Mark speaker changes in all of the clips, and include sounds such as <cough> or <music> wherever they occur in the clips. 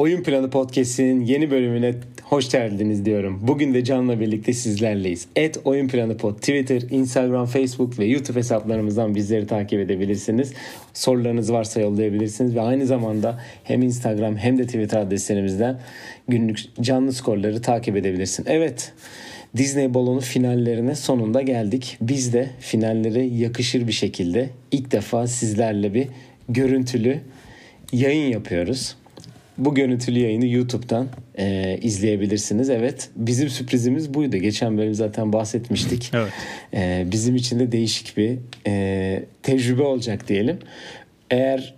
Speaker 1: Oyun Planı Podcast'in yeni bölümüne hoş geldiniz diyorum. Bugün de Can'la birlikte sizlerleyiz. Et Oyun Planı Pod Twitter, Instagram, Facebook ve YouTube hesaplarımızdan bizleri takip edebilirsiniz. Sorularınız varsa yollayabilirsiniz ve aynı zamanda hem Instagram hem de Twitter adreslerimizden günlük canlı skorları takip edebilirsin. Evet. Disney balonu finallerine sonunda geldik. Biz de finallere yakışır bir şekilde ilk defa sizlerle bir görüntülü yayın yapıyoruz. Bu görüntülü yayını YouTube'dan e, izleyebilirsiniz. Evet bizim sürprizimiz buydu. Geçen bölüm zaten bahsetmiştik. <laughs>
Speaker 2: Evet.
Speaker 1: E, bizim için de değişik bir e, tecrübe olacak diyelim. Eğer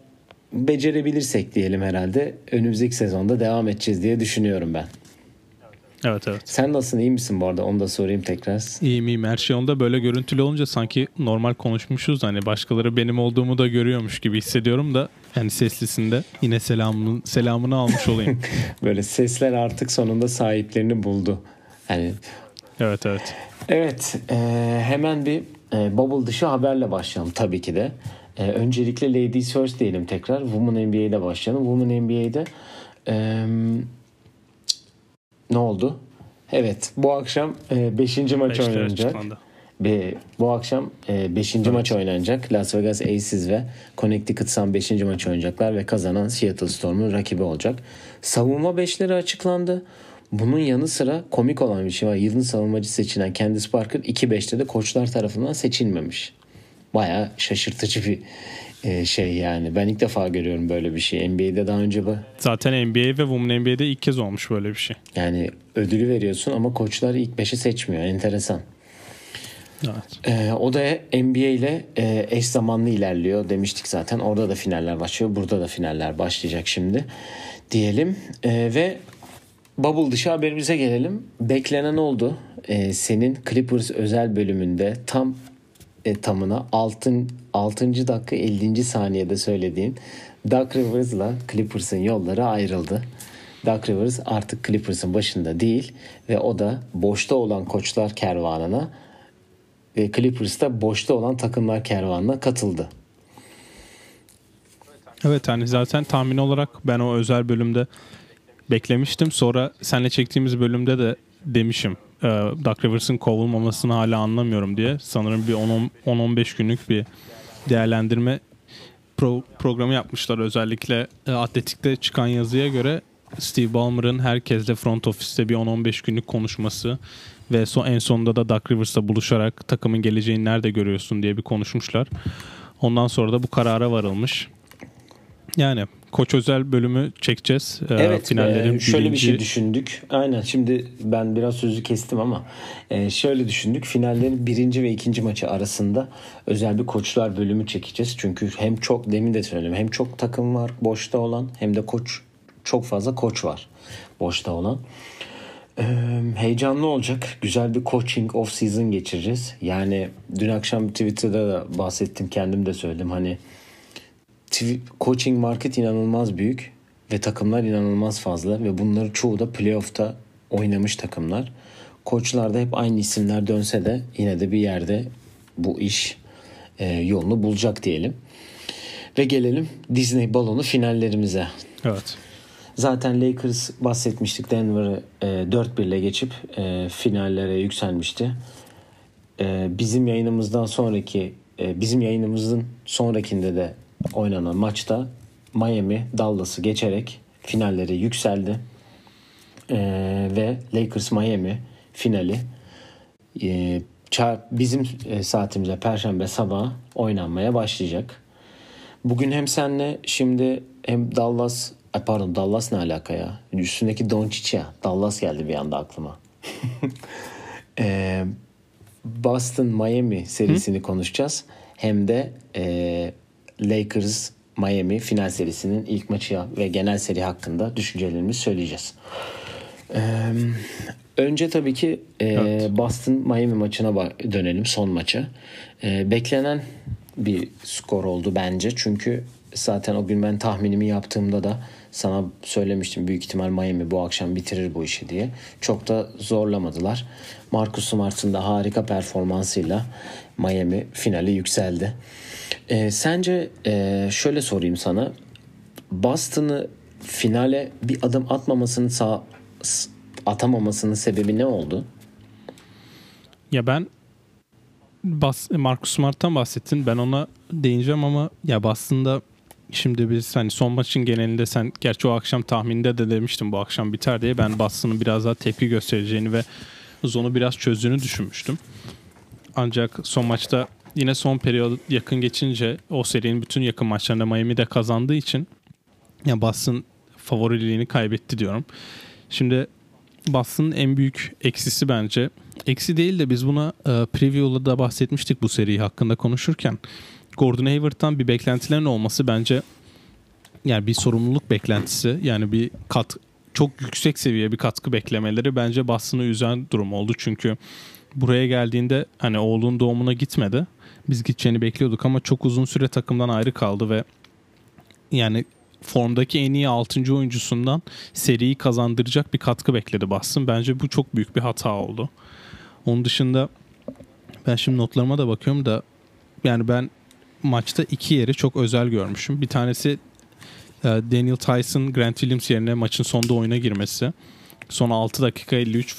Speaker 1: becerebilirsek diyelim herhalde önümüzdeki sezonda devam edeceğiz diye düşünüyorum ben.
Speaker 2: Evet evet.
Speaker 1: Sen nasılsın iyi misin bu arada onu da sorayım tekrar.
Speaker 2: İyiyim iyiyim her şey onda böyle görüntülü olunca sanki normal konuşmuşuz hani başkaları benim olduğumu da görüyormuş gibi hissediyorum da yani seslisinde yine selamını, selamını almış olayım. <laughs>
Speaker 1: Böyle sesler artık sonunda sahiplerini buldu. Yani
Speaker 2: evet evet.
Speaker 1: Evet e, hemen bir e, bubble dışı haberle başlayalım tabii ki de. E, öncelikle Ladies First diyelim tekrar. Women NBA ile başlayalım. Women NBA'de e, ne oldu? Evet bu akşam 5. E, maç oynanacak.
Speaker 2: açıklandı.
Speaker 1: Ve bu akşam 5. Evet. maç oynanacak. Las Vegas Aces ve Connecticut Sun 5. maç oynayacaklar ve kazanan Seattle Storm'un rakibi olacak. Savunma beşleri açıklandı. Bunun yanı sıra komik olan bir şey var. Yılın savunmacı seçilen Candice Parker 2-5'te de koçlar tarafından seçilmemiş. Baya şaşırtıcı bir e, şey yani. Ben ilk defa görüyorum böyle bir şey. NBA'de daha önce bu.
Speaker 2: Zaten NBA ve Women NBA'de ilk kez olmuş böyle bir şey.
Speaker 1: Yani ödülü veriyorsun ama koçlar ilk beşi seçmiyor. Enteresan.
Speaker 2: Evet.
Speaker 1: Ee, o da NBA ile e, eş zamanlı ilerliyor demiştik zaten. Orada da finaller başlıyor. Burada da finaller başlayacak şimdi diyelim. Ee, ve Bubble dışı haberimize gelelim. Beklenen oldu. Ee, senin Clippers özel bölümünde tam e, tamına 6. 6. dakika 50. saniyede söylediğin Doug Rivers'la Clippers'ın yolları ayrıldı. Doug Rivers artık Clippers'ın başında değil ve o da boşta olan koçlar kervanına ve Clippers'ta boşta olan takımlar kervanına katıldı.
Speaker 2: Evet hani zaten tahmin olarak ben o özel bölümde beklemiştim. Sonra senle çektiğimiz bölümde de demişim. E, Doug Rivers'ın kovulmamasını hala anlamıyorum diye. Sanırım bir 10-15 günlük bir değerlendirme pro- programı yapmışlar. Özellikle e, atletikte çıkan yazıya göre Steve Ballmer'ın herkesle front ofiste bir 10-15 günlük konuşması ve son, en sonunda da Doug Rivers'la buluşarak takımın geleceğini nerede görüyorsun diye bir konuşmuşlar. Ondan sonra da bu karara varılmış. Yani koç özel bölümü çekeceğiz.
Speaker 1: Ee, evet finallerin e, şöyle birinci... bir şey düşündük. Aynen şimdi ben biraz sözü kestim ama e, şöyle düşündük. Finallerin birinci ve ikinci maçı arasında özel bir koçlar bölümü çekeceğiz. Çünkü hem çok demin de söyledim hem çok takım var boşta olan hem de koç çok fazla koç var boşta olan. Heyecanlı olacak. Güzel bir coaching off season geçireceğiz. Yani dün akşam Twitter'da da bahsettim. Kendim de söyledim. Hani coaching market inanılmaz büyük ve takımlar inanılmaz fazla ve bunları çoğu da playoff'ta oynamış takımlar. Koçlarda hep aynı isimler dönse de yine de bir yerde bu iş e, yolunu bulacak diyelim. Ve gelelim Disney balonu finallerimize.
Speaker 2: Evet.
Speaker 1: Zaten Lakers bahsetmiştik Denver'ı e, 4-1 ile geçip e, finallere yükselmişti. E, bizim yayınımızdan sonraki e, bizim yayınımızın sonrakinde de oynanan maçta Miami Dallas'ı geçerek finallere yükseldi. Ve Lakers Miami finali bizim saatimize perşembe sabahı oynanmaya başlayacak. Bugün hem senle şimdi hem Dallas Ay pardon Dallas ne alaka ya? Üstündeki Doncic ya. Dallas geldi bir anda aklıma. <laughs> ee, Boston Miami serisini Hı? konuşacağız. Hem de e, Lakers Miami final serisinin ilk maçı ve genel seri hakkında düşüncelerimizi söyleyeceğiz. Ee, önce tabii ki e, evet. Boston Miami maçına dönelim son maça. E, beklenen bir skor oldu bence çünkü zaten o gün ben tahminimi yaptığımda da sana söylemiştim büyük ihtimal Miami bu akşam bitirir bu işi diye. Çok da zorlamadılar. Marcus Smart'ın da harika performansıyla Miami finali yükseldi. E, sence e, şöyle sorayım sana. Boston'ı finale bir adım atmamasının sağ atamamasının sebebi ne oldu?
Speaker 2: Ya ben Bas, Marcus Smart'tan bahsettin. Ben ona değineceğim ama ya aslında şimdi biz hani son maçın genelinde sen gerçi o akşam tahminde de demiştim bu akşam biter diye ben Boston'ın biraz daha tepki göstereceğini ve zonu biraz çözdüğünü düşünmüştüm. Ancak son maçta yine son periyod yakın geçince o serinin bütün yakın maçlarında Miami'de kazandığı için ya Boston favoriliğini kaybetti diyorum. Şimdi Boston'ın en büyük eksisi bence eksi değil de biz buna e, preview'da da bahsetmiştik bu seri hakkında konuşurken. Gordon Hayward'tan bir beklentilerin olması bence yani bir sorumluluk beklentisi yani bir kat çok yüksek seviye bir katkı beklemeleri bence Boston'ı üzen durum oldu. Çünkü buraya geldiğinde hani oğlun doğumuna gitmedi. Biz gideceğini bekliyorduk ama çok uzun süre takımdan ayrı kaldı ve yani formdaki en iyi 6. oyuncusundan seriyi kazandıracak bir katkı bekledi Boston. Bence bu çok büyük bir hata oldu. Onun dışında ben şimdi notlarıma da bakıyorum da yani ben maçta iki yeri çok özel görmüşüm. Bir tanesi e, Daniel Tyson Grant Williams yerine maçın sonunda oyuna girmesi. Son 6 dakika 53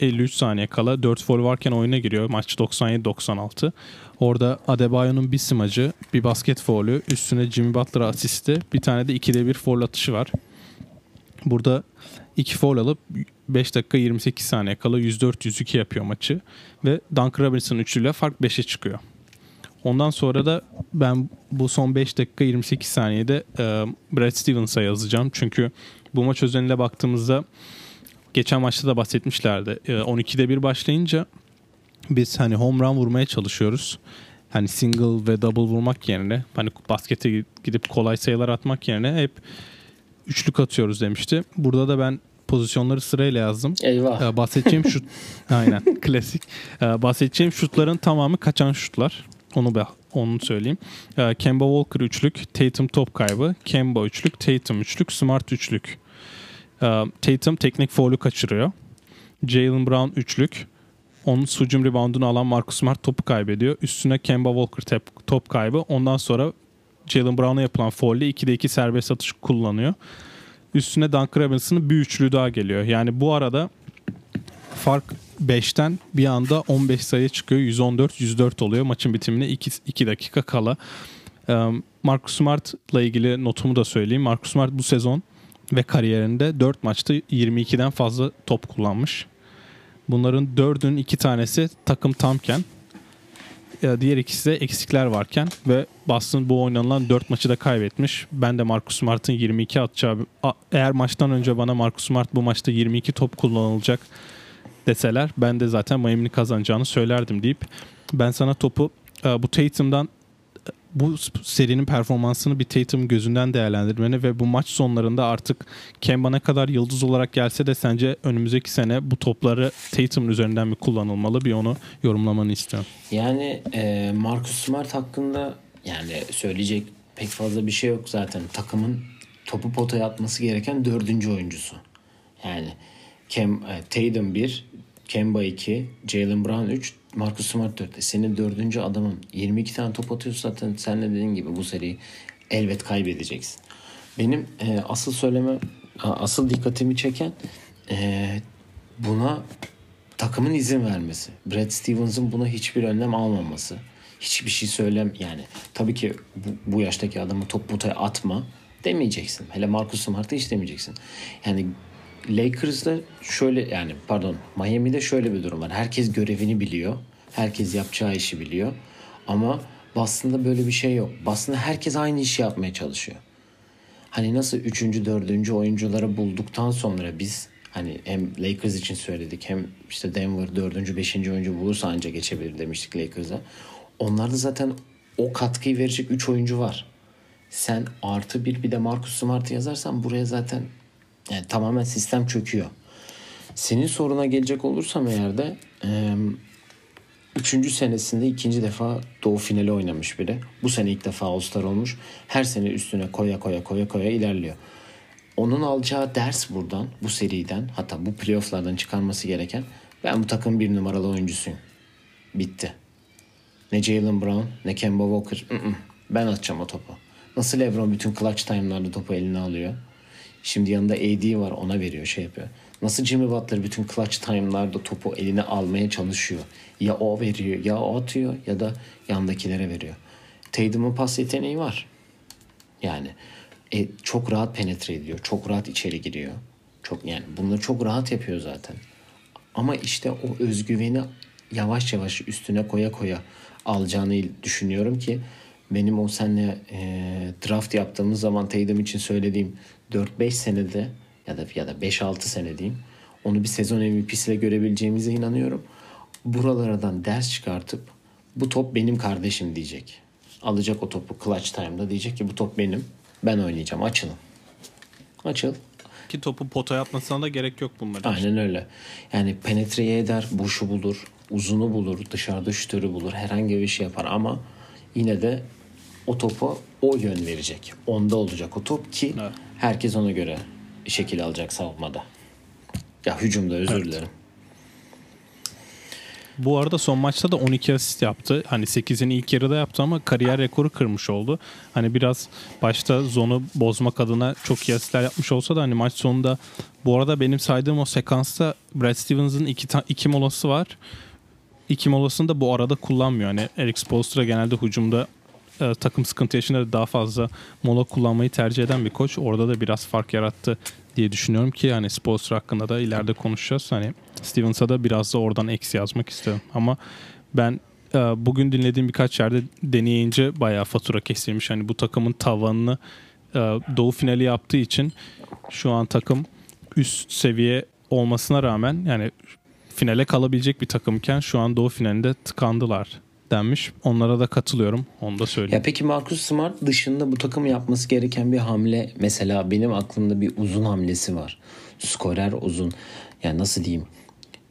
Speaker 2: 53 saniye kala 4 foul varken oyuna giriyor. Maç 97-96. Orada Adebayo'nun bir smacı, bir basket foul'ü, üstüne Jimmy Butler asisti, bir tane de 2'de 1 foul atışı var. Burada 2 foul alıp 5 dakika 28 saniye kala 104-102 yapıyor maçı ve Duncan Robinson üçlüyle fark 5'e çıkıyor. Ondan sonra da ben bu son 5 dakika 28 saniyede e, Brad Stevens'a yazacağım. Çünkü bu maç özelinde baktığımızda geçen maçta da bahsetmişlerdi. E, 12'de 1 başlayınca biz hani home run vurmaya çalışıyoruz. Hani single ve double vurmak yerine hani baskete gidip kolay sayılar atmak yerine hep üçlük atıyoruz demişti. Burada da ben pozisyonları sırayla yazdım.
Speaker 1: Eyvah.
Speaker 2: Ee, bahsedeceğim şut <laughs> aynen klasik. Ee, bahsedeceğim şutların tamamı kaçan şutlar. Onu be onu söyleyeyim. Ee, Kemba Walker üçlük, Tatum top kaybı, Kemba üçlük, Tatum üçlük, Smart üçlük. Ee, Tatum teknik foul'u kaçırıyor. Jalen Brown üçlük. Onun sucum reboundunu alan Marcus Smart topu kaybediyor. Üstüne Kemba Walker top, top kaybı. Ondan sonra Jalen Brown'a yapılan foul'le 2'de 2 serbest atış kullanıyor. Üstüne Duncan Robinson'ın bir üçlü daha geliyor. Yani bu arada fark 5'ten bir anda 15 sayı çıkıyor. 114-104 oluyor. Maçın bitimine 2, 2 dakika kala. Marcus Smart'la ilgili notumu da söyleyeyim. Marcus Smart bu sezon ve kariyerinde 4 maçta 22'den fazla top kullanmış. Bunların 4'ün 2 tanesi takım tamken diğer ikisi de eksikler varken ve Boston bu oynanılan 4 maçı da kaybetmiş. Ben de Marcus Smart'ın 22 atacağı eğer maçtan önce bana Marcus Smart bu maçta 22 top kullanılacak deseler ben de zaten Miami'nin kazanacağını söylerdim deyip ben sana topu e, bu Tatum'dan e, bu serinin performansını bir Tatum gözünden değerlendirmeni ve bu maç sonlarında artık Kemba ne kadar yıldız olarak gelse de sence önümüzdeki sene bu topları Tatum üzerinden mi kullanılmalı bir onu yorumlamanı istiyorum.
Speaker 1: Yani e, Marcus Smart hakkında yani söyleyecek pek fazla bir şey yok zaten. Takımın topu potaya atması gereken dördüncü oyuncusu. Yani Kem, e, Tatum 1, Kemba 2, Jalen Brown 3, Marcus Smart 4. Senin dördüncü adamın 22 tane top atıyorsa zaten sen de dediğin gibi bu seriyi elbet kaybedeceksin. Benim e, asıl söyleme, asıl dikkatimi çeken e, buna takımın izin vermesi. Brad Stevens'ın buna hiçbir önlem almaması. Hiçbir şey söylem yani. Tabii ki bu, bu yaştaki adamı top potaya atma demeyeceksin. Hele Marcus Smart'ı hiç demeyeceksin. Yani Lakers'da şöyle yani pardon Miami'de şöyle bir durum var. Herkes görevini biliyor. Herkes yapacağı işi biliyor. Ama Boston'da böyle bir şey yok. Boston'da herkes aynı işi yapmaya çalışıyor. Hani nasıl 3. 4. oyuncuları bulduktan sonra biz hani hem Lakers için söyledik hem işte Denver 4. 5. oyuncu bulursa ancak geçebilir demiştik Lakers'a. Onlarda zaten o katkıyı verecek 3 oyuncu var. Sen artı bir bir de Marcus Smart yazarsan buraya zaten yani tamamen sistem çöküyor. Senin soruna gelecek olursam eğer de e, üçüncü senesinde ikinci defa Doğu finali oynamış biri. Bu sene ilk defa All-Star olmuş. Her sene üstüne koya koya koya koya ilerliyor. Onun alacağı ders buradan, bu seriden hatta bu playofflardan çıkarması gereken ben bu takım bir numaralı oyuncusuyum. Bitti. Ne Jalen Brown ne Kemba Walker. Ben atacağım o topu. Nasıl Lebron bütün clutch time'larda topu eline alıyor. Şimdi yanında AD var ona veriyor şey yapıyor. Nasıl Jimmy Butler bütün clutch time'larda topu eline almaya çalışıyor. Ya o veriyor ya o atıyor ya da yandakilere veriyor. Tatum'un pas yeteneği var. Yani e, çok rahat penetre ediyor. Çok rahat içeri giriyor. Çok yani bunları çok rahat yapıyor zaten. Ama işte o özgüveni yavaş yavaş üstüne koya koya alacağını düşünüyorum ki benim o senle e, draft yaptığımız zaman Tatum için söylediğim 4-5 senede ya da ya da 5-6 sene diyeyim onu bir sezon MVP'siyle görebileceğimize inanıyorum. Buralardan ders çıkartıp bu top benim kardeşim diyecek. Alacak o topu clutch time'da diyecek ki bu top benim. Ben oynayacağım. Açılın. Açıl.
Speaker 2: Ki topu potaya atmasına da gerek yok bunlar.
Speaker 1: Aynen öyle. Yani penetreye eder, boşu bulur, uzunu bulur, dışarıda şütörü bulur, herhangi bir şey yapar ama yine de o topu o yön verecek. Onda olacak o top ki evet. Herkes ona göre şekil alacak savunmada. Ya hücumda özür evet. dilerim.
Speaker 2: Bu arada son maçta da 12 asist yaptı. Hani 8'ini ilk yarıda yaptı ama kariyer rekoru kırmış oldu. Hani biraz başta zonu bozmak adına çok iyi asistler yapmış olsa da hani maç sonunda bu arada benim saydığım o sekansta Brad Stevens'ın iki, iki molası var. İki molasını da bu arada kullanmıyor. Hani Eric Spoelstra genelde hücumda e, takım sıkıntı yaşında daha fazla mola kullanmayı tercih eden bir koç. Orada da biraz fark yarattı diye düşünüyorum ki yani Spoelstra hakkında da ileride konuşacağız. Hani Stevens'a da biraz da oradan eksi yazmak istedim. Ama ben e, bugün dinlediğim birkaç yerde deneyince bayağı fatura kesilmiş. Hani bu takımın tavanını e, doğu finali yaptığı için şu an takım üst seviye olmasına rağmen yani finale kalabilecek bir takımken şu an doğu finalinde tıkandılar denmiş. Onlara da katılıyorum. Onu da söyleyeyim.
Speaker 1: Ya peki Marcus Smart dışında bu takım yapması gereken bir hamle mesela benim aklımda bir uzun hamlesi var. Skorer uzun. Yani nasıl diyeyim?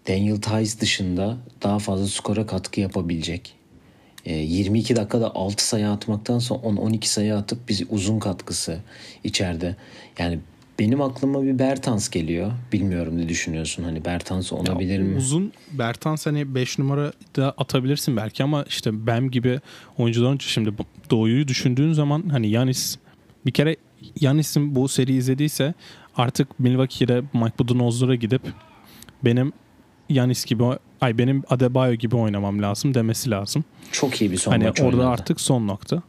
Speaker 1: Daniel Tice dışında daha fazla skora katkı yapabilecek. 22 ee, dakikada 6 sayı atmaktansa 10-12 sayı atıp bir uzun katkısı içeride. Yani benim aklıma bir Bertans geliyor. Bilmiyorum ne düşünüyorsun hani Bertans olabilir mi?
Speaker 2: Uzun Bertans hani 5 numara da atabilirsin belki ama işte Bem gibi oyuncuların şimdi Doğu'yu düşündüğün zaman hani Yanis bir kere Yanis'in bu seri izlediyse artık Milwaukee'de Mike Budenholzer'a gidip benim Yanis gibi ay benim Adebayo gibi oynamam lazım demesi lazım.
Speaker 1: Çok iyi bir son
Speaker 2: hani orada
Speaker 1: oynadı.
Speaker 2: artık son nokta.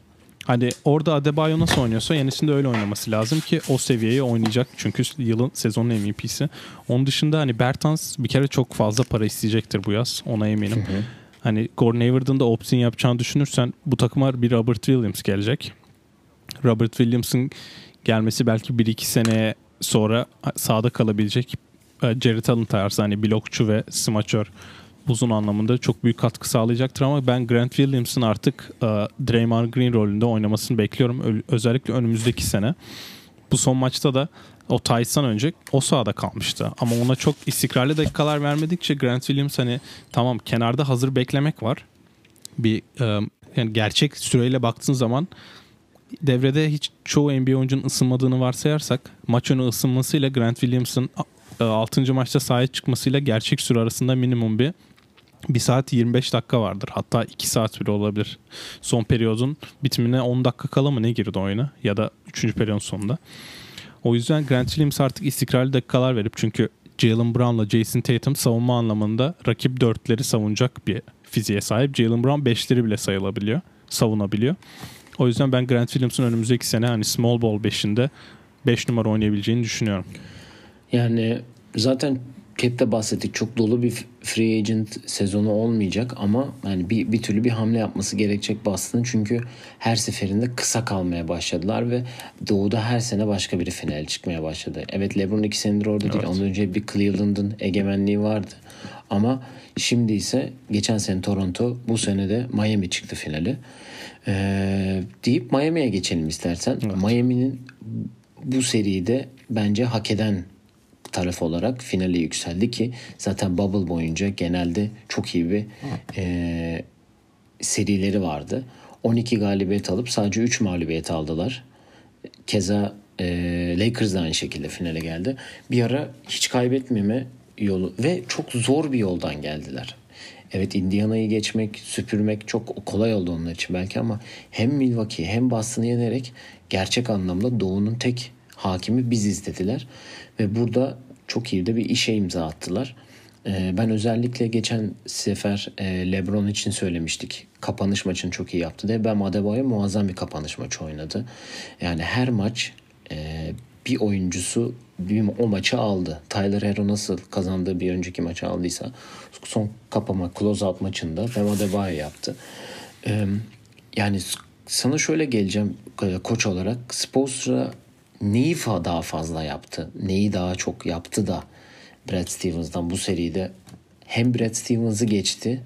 Speaker 2: Hani orada Adebayo nasıl oynuyorsa Yanis'in de öyle oynaması lazım ki o seviyeyi oynayacak. Çünkü yılın sezonun MVP'si. Onun dışında hani Bertans bir kere çok fazla para isteyecektir bu yaz. Ona eminim. Hı hı. Hani Gordon Hayward'ın da option yapacağını düşünürsen bu takıma bir Robert Williams gelecek. Robert Williams'ın gelmesi belki 1-2 sene sonra sahada kalabilecek e, Jared Allen tarzı hani blokçu ve smaçör uzun anlamında çok büyük katkı sağlayacaktır ama ben Grant Williams'ın artık e, Draymond Green rolünde oynamasını bekliyorum. özellikle önümüzdeki sene. Bu son maçta da o Tyson önce o sahada kalmıştı. Ama ona çok istikrarlı dakikalar vermedikçe Grant Williams hani tamam kenarda hazır beklemek var. Bir e, yani gerçek süreyle baktığın zaman devrede hiç çoğu NBA oyuncunun ısınmadığını varsayarsak maç önü ısınmasıyla Grant Williams'ın 6. E, maçta sahaya çıkmasıyla gerçek süre arasında minimum bir 1 saat 25 dakika vardır. Hatta 2 saat bile olabilir. Son periyodun bitimine 10 dakika kala mı ne girdi oyuna? Ya da 3. periyodun sonunda. O yüzden Grant Williams artık istikrarlı dakikalar verip çünkü Jalen Brown'la Jason Tatum savunma anlamında rakip dörtleri savunacak bir fiziğe sahip. Jalen Brown beşleri bile sayılabiliyor. Savunabiliyor. O yüzden ben Grant Williams'ın önümüzdeki sene hani small ball 5'inde 5 numara oynayabileceğini düşünüyorum.
Speaker 1: Yani zaten Cap'te bahsettik. Çok dolu bir free agent sezonu olmayacak ama yani bir, bir türlü bir hamle yapması gerekecek Boston. Çünkü her seferinde kısa kalmaya başladılar ve Doğu'da her sene başka biri final çıkmaya başladı. Evet LeBron iki senedir orada evet. değil. Ondan önce bir Cleveland'ın egemenliği vardı. Ama şimdi ise geçen sene Toronto, bu sene de Miami çıktı finali. Ee, deyip Miami'ye geçelim istersen. Evet. Miami'nin bu seride bence hak eden taraf olarak finale yükseldi ki zaten Bubble boyunca genelde çok iyi bir e, serileri vardı. 12 galibiyet alıp sadece 3 mağlubiyet aldılar. Keza e, Lakers da aynı şekilde finale geldi. Bir ara hiç kaybetmeme yolu ve çok zor bir yoldan geldiler. Evet Indiana'yı geçmek, süpürmek çok kolay oldu onlar için belki ama hem Milwaukee hem Boston'ı yenerek gerçek anlamda Doğu'nun tek hakimi biziz dediler. Ve burada çok iyi de bir işe imza attılar. Ee, ben özellikle geçen sefer e, Lebron için söylemiştik. Kapanış maçını çok iyi yaptı diye. Ben Adebayo muazzam bir kapanış maçı oynadı. Yani her maç e, bir oyuncusu bir, o maçı aldı. Tyler Hero nasıl kazandığı bir önceki maçı aldıysa son kapama close out maçında Bam Adebayo yaptı. Ee, yani sana şöyle geleceğim e, koç olarak. Spolstra neyi daha fazla yaptı? Neyi daha çok yaptı da Brad Stevens'dan bu seride hem Brad Stevens'ı geçti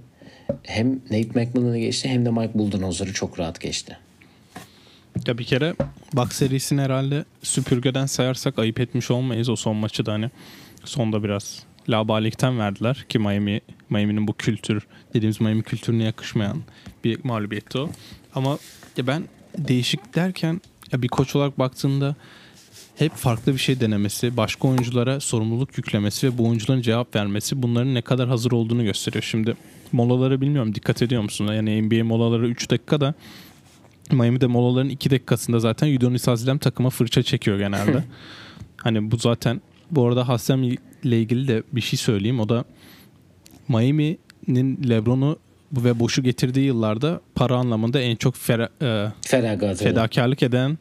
Speaker 1: hem Nate McMillan'ı geçti hem de Mike Budenholzer'ı çok rahat geçti.
Speaker 2: Ya bir kere bak serisini herhalde süpürgeden sayarsak ayıp etmiş olmayız o son maçı da hani sonda biraz labalikten verdiler ki Miami Miami'nin bu kültür dediğimiz Miami kültürüne yakışmayan bir mağlubiyetti o. Ama ya ben değişik derken ya bir koç olarak baktığında hep farklı bir şey denemesi, başka oyunculara sorumluluk yüklemesi ve bu oyuncuların cevap vermesi bunların ne kadar hazır olduğunu gösteriyor. Şimdi molaları bilmiyorum dikkat ediyor musun? Yani NBA molaları 3 dakikada Miami'de molaların 2 dakikasında zaten Udonis Haslem takıma fırça çekiyor genelde. <laughs> hani bu zaten bu arada Haslem ile ilgili de bir şey söyleyeyim. O da Miami'nin LeBron'u ve boşu getirdiği yıllarda para anlamında en çok fera, e, fedakarlık eden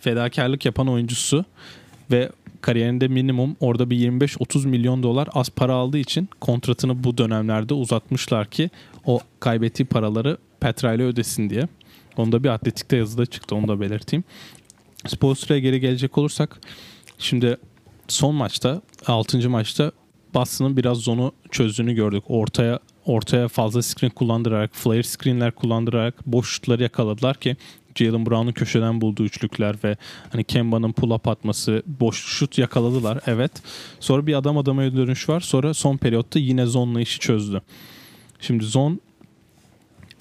Speaker 2: fedakarlık yapan oyuncusu ve kariyerinde minimum orada bir 25-30 milyon dolar az para aldığı için kontratını bu dönemlerde uzatmışlar ki o kaybettiği paraları Petra ile ödesin diye. Onda bir atletikte yazıda çıktı onu da belirteyim. Spolstra'ya geri gelecek olursak şimdi son maçta 6. maçta Boston'ın biraz zonu çözdüğünü gördük. Ortaya ortaya fazla screen kullandırarak, flare screenler kullandırarak boş şutları yakaladılar ki Jalen Brown'un köşeden bulduğu üçlükler ve hani Kemba'nın pull-up atması, boş şut yakaladılar. Evet. Sonra bir adam adama dönüş var. Sonra son periyotta yine zonla işi çözdü. Şimdi zon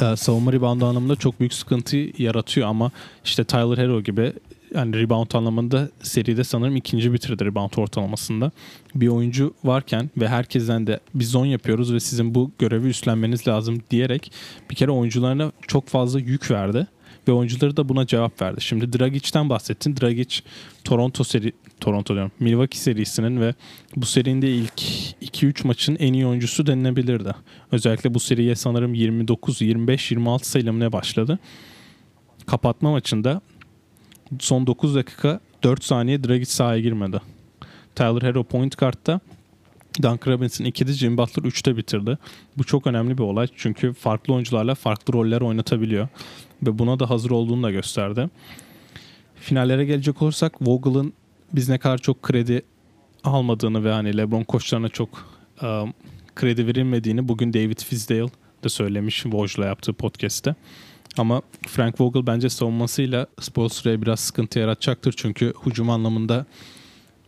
Speaker 2: e, savunma rebound anlamında çok büyük sıkıntı yaratıyor ama işte Tyler Hero gibi yani rebound anlamında seride sanırım ikinci bitirdi rebound ortalamasında. Bir oyuncu varken ve herkesten de biz zon yapıyoruz ve sizin bu görevi üstlenmeniz lazım diyerek bir kere oyuncularına çok fazla yük verdi ve oyuncuları da buna cevap verdi. Şimdi Dragic'ten bahsettin. Dragic Toronto seri Toronto diyorum. Milwaukee serisinin ve bu serinde ilk 2-3 maçın en iyi oyuncusu denilebilirdi. Özellikle bu seriye sanırım 29, 25, 26 sayılamına başladı. Kapatma maçında son 9 dakika 4 saniye Dragic sahaya girmedi. Tyler Hero point kartta Duncan Robinson 2'de Jim Butler 3'te bitirdi. Bu çok önemli bir olay çünkü farklı oyuncularla farklı roller oynatabiliyor. Ve buna da hazır olduğunu da gösterdi. Finallere gelecek olursak Vogel'ın biz ne kadar çok kredi almadığını ve hani LeBron koçlarına çok um, kredi verilmediğini bugün David Fizdale de söylemiş Woj'la yaptığı podcast'te. Ama Frank Vogel bence savunmasıyla Spolstra'ya biraz sıkıntı yaratacaktır. Çünkü hücum anlamında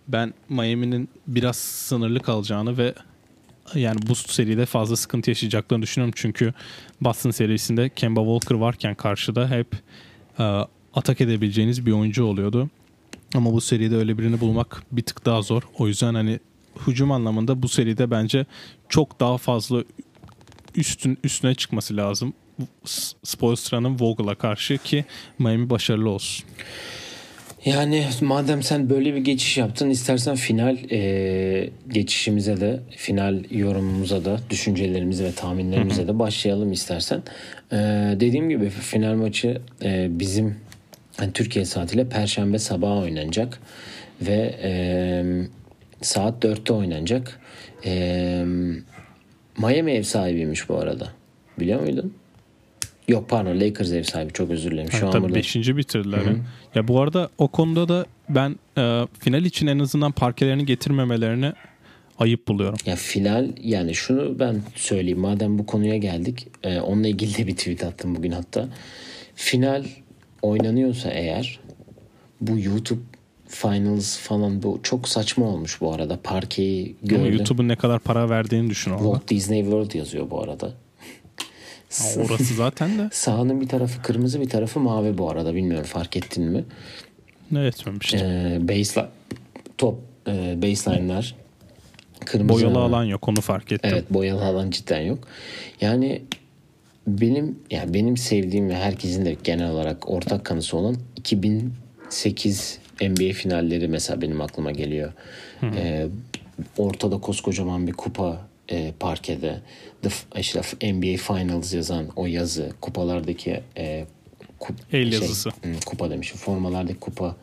Speaker 2: ben Miami'nin biraz sınırlı kalacağını ve yani bu seride fazla sıkıntı yaşayacaklarını düşünüyorum. Çünkü Boston serisinde Kemba Walker varken karşıda hep e, atak edebileceğiniz bir oyuncu oluyordu. Ama bu seride öyle birini bulmak bir tık daha zor. O yüzden hani hücum anlamında bu seride bence çok daha fazla üstün üstüne çıkması lazım. Spoelstra'nın Vogel'a karşı ki Miami başarılı olsun.
Speaker 1: Yani madem sen böyle bir geçiş yaptın istersen final e, geçişimize de final yorumumuza da düşüncelerimize ve tahminlerimize de başlayalım istersen. E, dediğim gibi final maçı e, bizim yani Türkiye saatiyle Perşembe sabahı oynanacak ve e, saat 4'te oynanacak. E, Miami ev sahibiymiş bu arada. Biliyor muydun? Yok pardon Lakers ev sahibi çok özür dilerim. Şu
Speaker 2: yani, an tabii burada... 5. bitirdiler. Hı-hı. Ya bu arada o konuda da ben e, final için en azından parkelerini getirmemelerini ayıp buluyorum.
Speaker 1: Ya final yani şunu ben söyleyeyim madem bu konuya geldik. E, onunla ilgili de bir tweet attım bugün hatta. Final oynanıyorsa eğer bu YouTube Finals falan bu çok saçma olmuş bu arada. Parkeyi gördüm.
Speaker 2: YouTube'un ne kadar para verdiğini düşün orada.
Speaker 1: Walt Disney World yazıyor bu arada.
Speaker 2: Ha, orası zaten de. <laughs>
Speaker 1: Sahanın bir tarafı kırmızı bir tarafı mavi bu arada. Bilmiyorum fark ettin mi?
Speaker 2: Ne etmemiştim.
Speaker 1: Ee, baseline, top e, baseline'lar
Speaker 2: kırmızı. Boyalı ama. alan yok onu fark ettim.
Speaker 1: Evet boyalı alan cidden yok. Yani benim yani benim sevdiğim ve herkesin de genel olarak ortak kanısı olan 2008 NBA finalleri mesela benim aklıma geliyor. E, ortada koskocaman bir kupa e, parkede. The, işte NBA Finals yazan o yazı. Kupalardaki e,
Speaker 2: kup, El şey, yazısı.
Speaker 1: Kupa demişim. Formalardaki kupa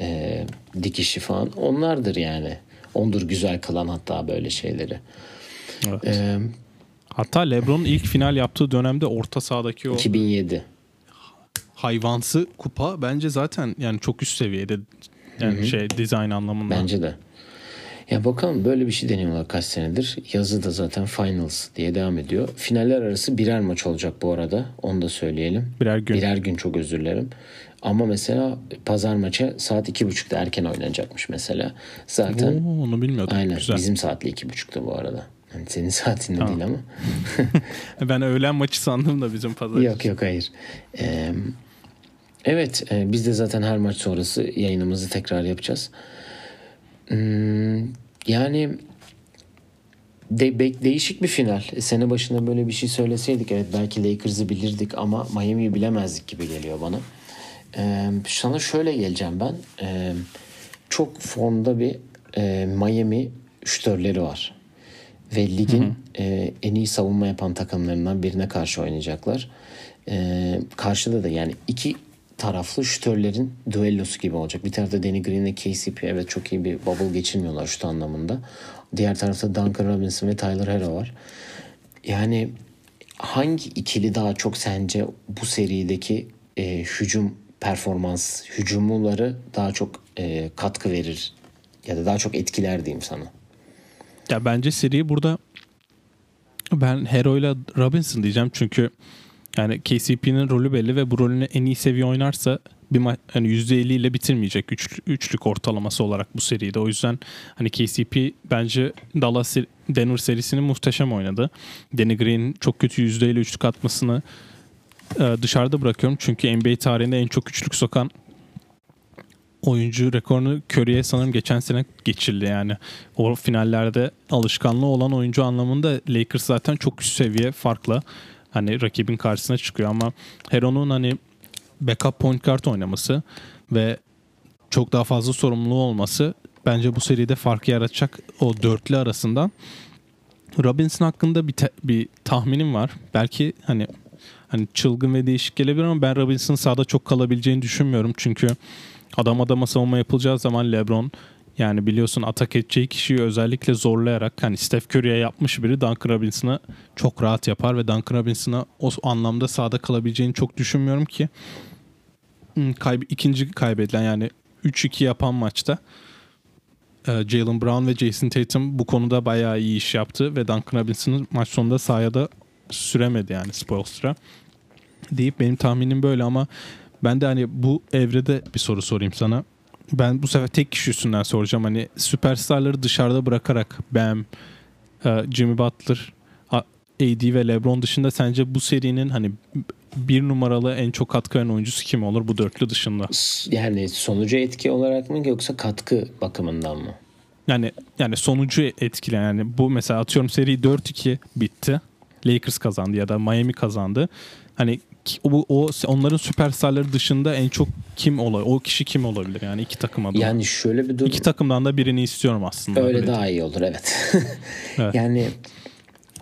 Speaker 1: e, dikişi falan. Onlardır yani. Ondur güzel kılan hatta böyle şeyleri.
Speaker 2: Evet. E, hatta LeBron'un ilk final yaptığı dönemde orta sahadaki o
Speaker 1: 2007
Speaker 2: hayvansı kupa bence zaten yani çok üst seviyede yani Hı-hı. şey dizayn anlamında.
Speaker 1: Bence de. Ya bakalım böyle bir şey deniyorlar kaç senedir. Yazı da zaten finals diye devam ediyor. Finaller arası birer maç olacak bu arada. Onu da söyleyelim.
Speaker 2: Birer gün.
Speaker 1: Birer gün çok özür dilerim. Ama mesela pazar maçı saat iki buçukta erken oynanacakmış mesela. Zaten
Speaker 2: Oo, onu bilmiyordum.
Speaker 1: Aynen Güzel. bizim saatli iki buçukta bu arada. Yani senin saatinde tamam. değil ama. <laughs>
Speaker 2: ben öğlen maçı sandım da bizim pazar.
Speaker 1: Yok yok hayır. Ee, evet e, biz de zaten her maç sonrası yayınımızı tekrar yapacağız. Hmm, yani de, be, değişik bir final. Sene başında böyle bir şey söyleseydik evet belki Lakers'ı bilirdik ama Miami'yi bilemezdik gibi geliyor bana. Ee, sana şöyle geleceğim ben. Ee, çok formda bir e, Miami şütörleri var. Ve ligin hı hı. E, en iyi savunma yapan takımlarından birine karşı oynayacaklar. E, karşıda da yani iki taraflı şütörlerin düellosu gibi olacak. Bir tarafta Danny Green ile KCP evet çok iyi bir bubble geçirmiyorlar şut anlamında. Diğer tarafta Duncan Robinson ve Tyler Hero var. Yani hangi ikili daha çok sence bu serideki e, hücum performans, hücumları daha çok e, katkı verir ya da daha çok etkiler diyeyim sana?
Speaker 2: Ya bence seri burada ben Hero ile Robinson diyeceğim çünkü yani KCP'nin rolü belli ve bu rolünü en iyi seviye oynarsa bir ma- hani %50 ile bitirmeyecek üç, üçlük ortalaması olarak bu seride. O yüzden hani KCP bence Dallas Denver serisini muhteşem oynadı. Danny Green çok kötü %50 üçlük atmasını e, dışarıda bırakıyorum. Çünkü NBA tarihinde en çok üçlük sokan oyuncu rekorunu Curry'e sanırım geçen sene geçildi yani. O finallerde alışkanlığı olan oyuncu anlamında Lakers zaten çok üst seviye farkla hani rakibin karşısına çıkıyor ama Heron'un hani backup point guard oynaması ve çok daha fazla sorumluluğu olması bence bu seride farkı yaratacak o dörtlü arasından. Robinson hakkında bir, te- bir tahminim var. Belki hani hani çılgın ve değişik gelebilir ama ben Robinson'ın sahada çok kalabileceğini düşünmüyorum. Çünkü adam adama savunma yapılacağı zaman LeBron yani biliyorsun atak edeceği kişiyi özellikle zorlayarak hani Steph Curry'e yapmış biri Duncan Robinson'a çok rahat yapar ve Duncan Robinson'a o anlamda sahada kalabileceğini çok düşünmüyorum ki hmm, kayb ikinci kaybedilen yani 3-2 yapan maçta e, Jalen Brown ve Jason Tatum bu konuda bayağı iyi iş yaptı ve Duncan Robinson'ın maç sonunda sahaya da süremedi yani Spoelstra deyip benim tahminim böyle ama ben de hani bu evrede bir soru sorayım sana ben bu sefer tek kişi üstünden soracağım. Hani süperstarları dışarıda bırakarak Bam, e, Jimmy Butler, AD ve LeBron dışında sence bu serinin hani bir numaralı en çok katkı veren oyuncusu kim olur bu dörtlü dışında?
Speaker 1: Yani sonucu etki olarak mı yoksa katkı bakımından mı?
Speaker 2: Yani yani sonucu etkileyen yani bu mesela atıyorum seri 4-2 bitti. Lakers kazandı ya da Miami kazandı. Hani o, o onların süperstarları dışında en çok kim olabilir? O kişi kim olabilir yani iki takım adına?
Speaker 1: Yani şöyle bir durum.
Speaker 2: İki takımdan da birini istiyorum aslında.
Speaker 1: Öyle, öyle daha iyi olur evet. <laughs> evet. Yani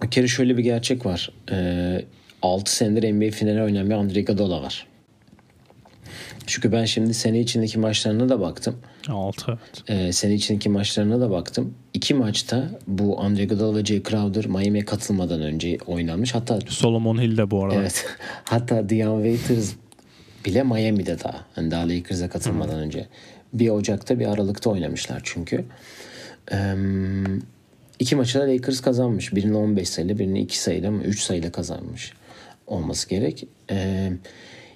Speaker 1: bir kere şöyle bir gerçek var. Ee, 6 senedir NBA finali oynayan bir Andre Iguodala var. Çünkü ben şimdi sene içindeki maçlarına da baktım.
Speaker 2: 6 evet.
Speaker 1: Ee, sene içindeki maçlarına da baktım. İki maçta bu Andre Iguodala ve Jay Crowder Miami'ye katılmadan önce oynanmış. Hatta
Speaker 2: Solomon Hill de bu arada.
Speaker 1: Evet. <laughs> Hatta Dion Waiters bile Miami'de daha. Hani daha Lakers'a katılmadan Hı. önce. Bir Ocak'ta bir Aralık'ta oynamışlar çünkü. Ee, iki maçı da Lakers kazanmış. Birini 15 sayıyla birini 2 sayıyla ama 3 sayıyla kazanmış olması gerek. Ee,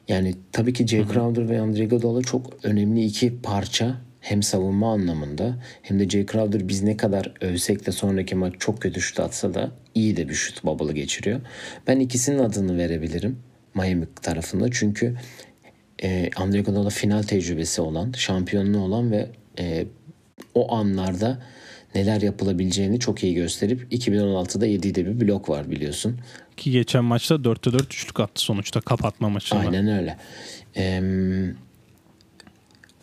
Speaker 1: yani tabii ki Jay Crowder ve Andre Iguodala çok önemli iki parça hem savunma anlamında hem de Jay Crowder biz ne kadar övsek de sonraki maç çok kötü şut atsa da iyi de bir şut bubble'ı geçiriyor. Ben ikisinin adını verebilirim Miami tarafında. Çünkü e, Andre Iguodala final tecrübesi olan, şampiyonluğu olan ve e, o anlarda neler yapılabileceğini çok iyi gösterip 2016'da yediği bir blok var biliyorsun.
Speaker 2: Ki geçen maçta 4'te 4 üçlük attı sonuçta kapatma maçında.
Speaker 1: Aynen öyle. Ee,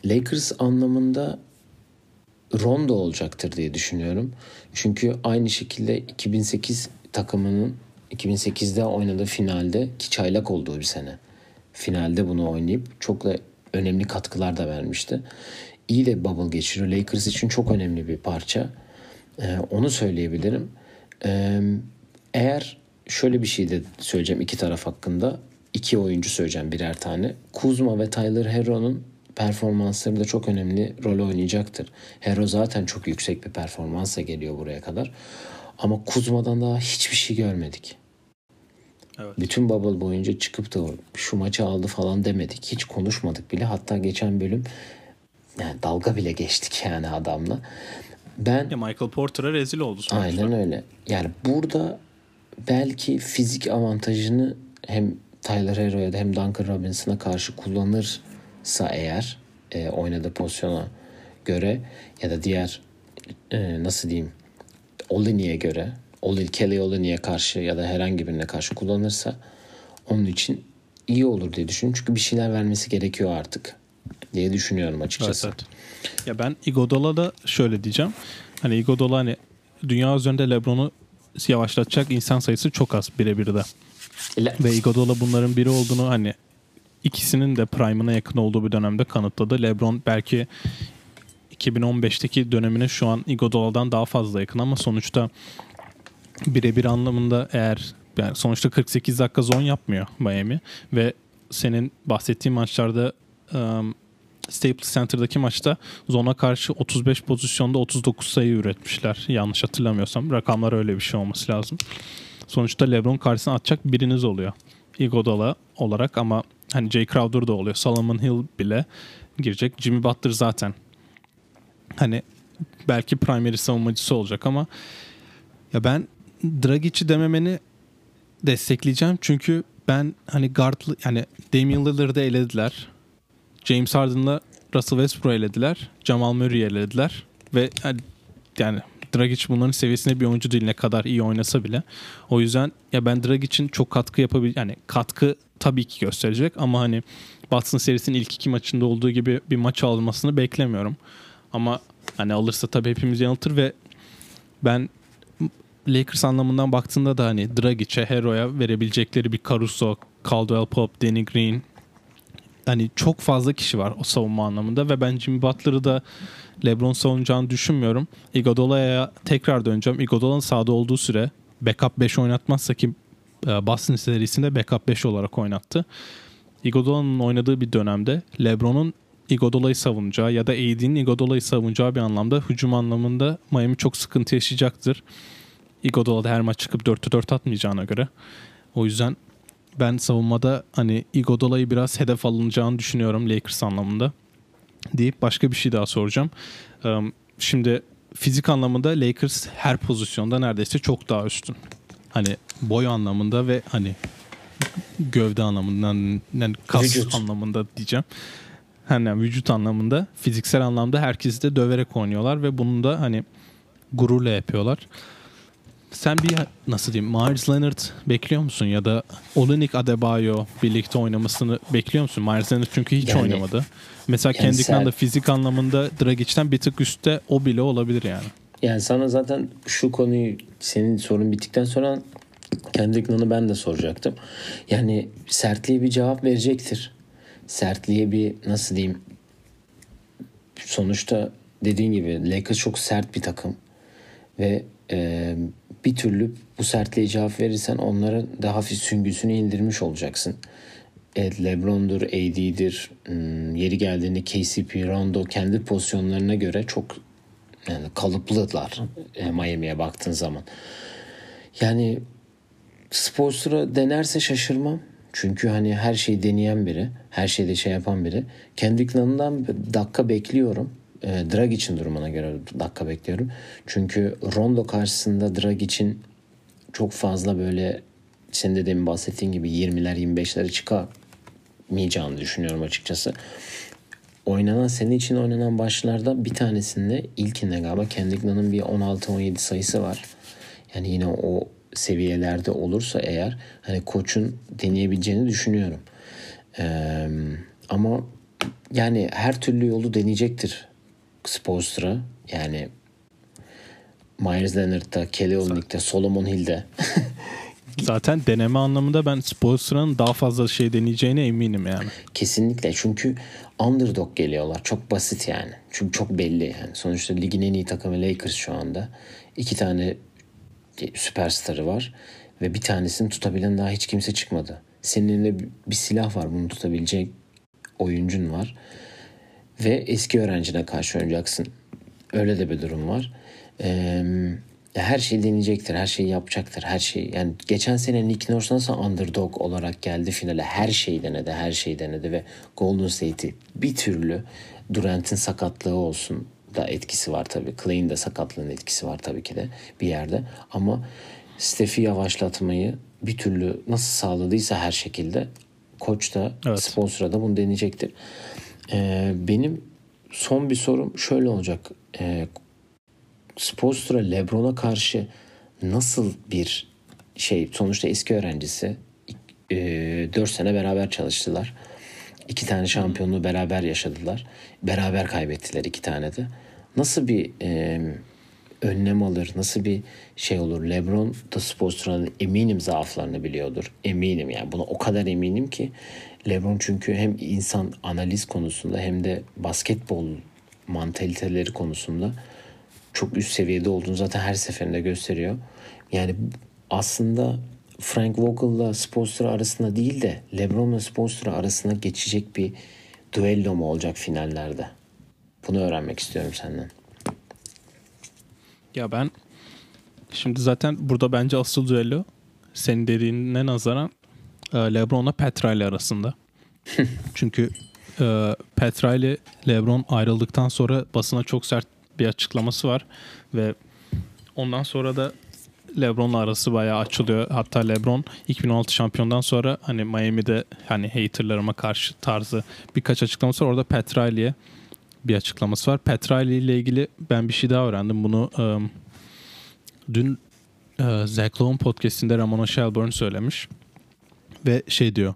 Speaker 1: Lakers anlamında Rondo olacaktır diye düşünüyorum. Çünkü aynı şekilde 2008 takımının 2008'de oynadığı finalde ki çaylak olduğu bir sene. Finalde bunu oynayıp çok da önemli katkılar da vermişti. İyi de bubble geçiriyor. Lakers için çok önemli bir parça. Ee, onu söyleyebilirim. Ee, eğer şöyle bir şey de söyleyeceğim iki taraf hakkında. iki oyuncu söyleyeceğim birer tane. Kuzma ve Tyler Hero'nun performansları da çok önemli rol oynayacaktır. Hero zaten çok yüksek bir performansla geliyor buraya kadar. Ama Kuzma'dan daha hiçbir şey görmedik. Evet. Bütün bubble boyunca çıkıp da şu maçı aldı falan demedik. Hiç konuşmadık bile. Hatta geçen bölüm yani dalga bile geçtik yani adamla. Ben
Speaker 2: ya Michael Porter'a rezil oldu
Speaker 1: sonuçta. Aynen öyle. Yani burada belki fizik avantajını hem Tyler Hero'ya hem Duncan Robinson'a karşı kullanırsa eğer e, oynadığı pozisyona göre ya da diğer e, nasıl diyeyim Olini'ye göre Olin, Kelly Olini'ye karşı ya da herhangi birine karşı kullanırsa onun için iyi olur diye düşünüyorum. Çünkü bir şeyler vermesi gerekiyor artık diye düşünüyorum açıkçası. Evet,
Speaker 2: evet. Ya ben Igodala da şöyle diyeceğim. Hani Igodala hani dünya üzerinde LeBron'u yavaşlatacak insan sayısı çok az birebir de. Le- Ve Iguodala bunların biri olduğunu hani ikisinin de prime'ına yakın olduğu bir dönemde kanıtladı. LeBron belki 2015'teki dönemine şu an Iguodala'dan daha fazla yakın ama sonuçta birebir anlamında eğer yani sonuçta 48 dakika zon yapmıyor Miami ve senin bahsettiğin maçlarda um, Staples Center'daki maçta zona karşı 35 pozisyonda 39 sayı üretmişler. Yanlış hatırlamıyorsam. Rakamlar öyle bir şey olması lazım. Sonuçta LeBron karşısına atacak biriniz oluyor. Iguodala olarak ama hani Jay Crowder da oluyor. Solomon Hill bile girecek. Jimmy Butler zaten hani belki primary savunmacısı olacak ama ya ben Dragic'i dememeni destekleyeceğim. Çünkü ben hani guardlı yani Damian Lillard'ı elediler. James Harden'la Russell Westbrook'u elediler. Jamal Murray'i elediler. Ve yani, Dragic bunların seviyesinde bir oyuncu değil ne kadar iyi oynasa bile. O yüzden ya ben Dragic'in çok katkı yapabil yani katkı tabii ki gösterecek ama hani Boston serisinin ilk iki maçında olduğu gibi bir maç almasını beklemiyorum. Ama hani alırsa tabii hepimiz yanıltır ve ben Lakers anlamından baktığında da hani Dragic'e, Hero'ya verebilecekleri bir Caruso, Caldwell Pope, Danny Green hani çok fazla kişi var o savunma anlamında ve ben Jimmy Butler'ı da LeBron savunacağını düşünmüyorum. Iguodala'ya tekrar döneceğim. Iguodala'nın sahada olduğu süre backup 5 oynatmazsa ki e, Boston serisinde backup 5 olarak oynattı. Iguodala'nın oynadığı bir dönemde LeBron'un Iguodala'yı savunacağı ya da AD'nin Iguodala'yı savunacağı bir anlamda hücum anlamında Miami çok sıkıntı yaşayacaktır. Iguodala da her maç çıkıp 4'te 4 atmayacağına göre. O yüzden ben savunmada hani Iguodala'yı biraz hedef alınacağını düşünüyorum Lakers anlamında. Deyip başka bir şey daha soracağım. Şimdi fizik anlamında Lakers her pozisyonda neredeyse çok daha üstün. Hani boy anlamında ve hani gövde anlamında yani kas vücut. anlamında diyeceğim. Hani vücut anlamında, fiziksel anlamda herkesi de döverek oynuyorlar ve bunu da hani gururla yapıyorlar. Sen bir nasıl diyeyim Myers Leonard bekliyor musun ya da Olenik Adebayo birlikte oynamasını bekliyor musun? Myers Leonard çünkü hiç yani, oynamadı. Mesela yani Kendrick'den de fizik anlamında Dragic'ten bir tık üstte o bile olabilir yani.
Speaker 1: Yani sana zaten şu konuyu senin sorun bittikten sonra Kendrick ben de soracaktım. Yani sertliğe bir cevap verecektir. Sertliğe bir nasıl diyeyim sonuçta dediğin gibi Lakers çok sert bir takım ve e, bir türlü bu sertliğe cevap verirsen onlara daha hafif süngüsünü indirmiş olacaksın. Evet, Lebron'dur, AD'dir, hmm, yeri geldiğinde KCP, Rondo kendi pozisyonlarına göre çok yani kalıplılar e, Miami'ye baktığın zaman. Yani Spoelstra denerse şaşırmam. Çünkü hani her şeyi deneyen biri, her şeyde şey yapan biri. Kendrick Nunn'dan dakika bekliyorum e, Drag için durumuna göre dakika bekliyorum. Çünkü Rondo karşısında Drag için çok fazla böyle senin de demin bahsettiğin gibi 20'ler 25'lere çıkamayacağını düşünüyorum açıkçası. Oynanan senin için oynanan başlarda bir tanesinde ilkinde galiba Kendrick bir 16-17 sayısı var. Yani yine o seviyelerde olursa eğer hani koçun deneyebileceğini düşünüyorum. Ee, ama yani her türlü yolu deneyecektir Spoelstra. Yani Myers Leonard'da, Kelly Olynyk'te, Solomon Hill'de. <laughs>
Speaker 2: Zaten deneme anlamında ben Spoelstra'nın daha fazla şey deneyeceğine eminim yani.
Speaker 1: Kesinlikle çünkü underdog geliyorlar. Çok basit yani. Çünkü çok belli yani. Sonuçta ligin en iyi takımı Lakers şu anda. İki tane süperstarı var ve bir tanesini tutabilen daha hiç kimse çıkmadı. Senin elinde bir silah var bunu tutabilecek oyuncun var ve eski öğrencine karşı oynayacaksın. Öyle de bir durum var. Ee, her şeyi deneyecektir, her şeyi yapacaktır, her şey. Yani geçen sene Nick Nurse nasıl underdog olarak geldi finale, her şeyi denedi, her şeyi denedi ve Golden State'i bir türlü Durant'in sakatlığı olsun da etkisi var tabii. Clay'in de sakatlığının etkisi var tabii ki de bir yerde. Ama Steph'i yavaşlatmayı bir türlü nasıl sağladıysa her şekilde koç da evet. sponsora da bunu deneyecektir. Ee, benim son bir sorum şöyle olacak. Ee, Spolstra Lebron'a karşı nasıl bir şey sonuçta eski öğrencisi e, 4 sene beraber çalıştılar. İki tane şampiyonluğu beraber yaşadılar. Beraber kaybettiler iki tane de. Nasıl bir e, önlem alır? Nasıl bir şey olur? LeBron da Spolstra'nın eminim zaaflarını biliyordur. Eminim yani. Buna o kadar eminim ki LeBron çünkü hem insan analiz konusunda hem de basketbol mantaliteleri konusunda çok üst seviyede olduğunu zaten her seferinde gösteriyor. Yani aslında Frank Vogel'la Spolstra arasında değil de LeBron'la Spolstra arasında geçecek bir duello mu olacak finallerde? Bunu öğrenmek istiyorum senden.
Speaker 2: Ya ben şimdi zaten burada bence asıl düello senin dediğine nazaran LeBron'la Petra arasında. <laughs> Çünkü e, Petra ile LeBron ayrıldıktan sonra basına çok sert bir açıklaması var ve ondan sonra da LeBron'la arası bayağı açılıyor. Hatta LeBron 2016 şampiyondan sonra hani Miami'de hani haterlarıma karşı tarzı birkaç açıklaması var. Orada Pat Riley'e bir açıklaması var. Pat Riley ile ilgili ben bir şey daha öğrendim. Bunu um, dün uh, Zach Lowe'un podcastinde Ramona Shelburne söylemiş. Ve şey diyor.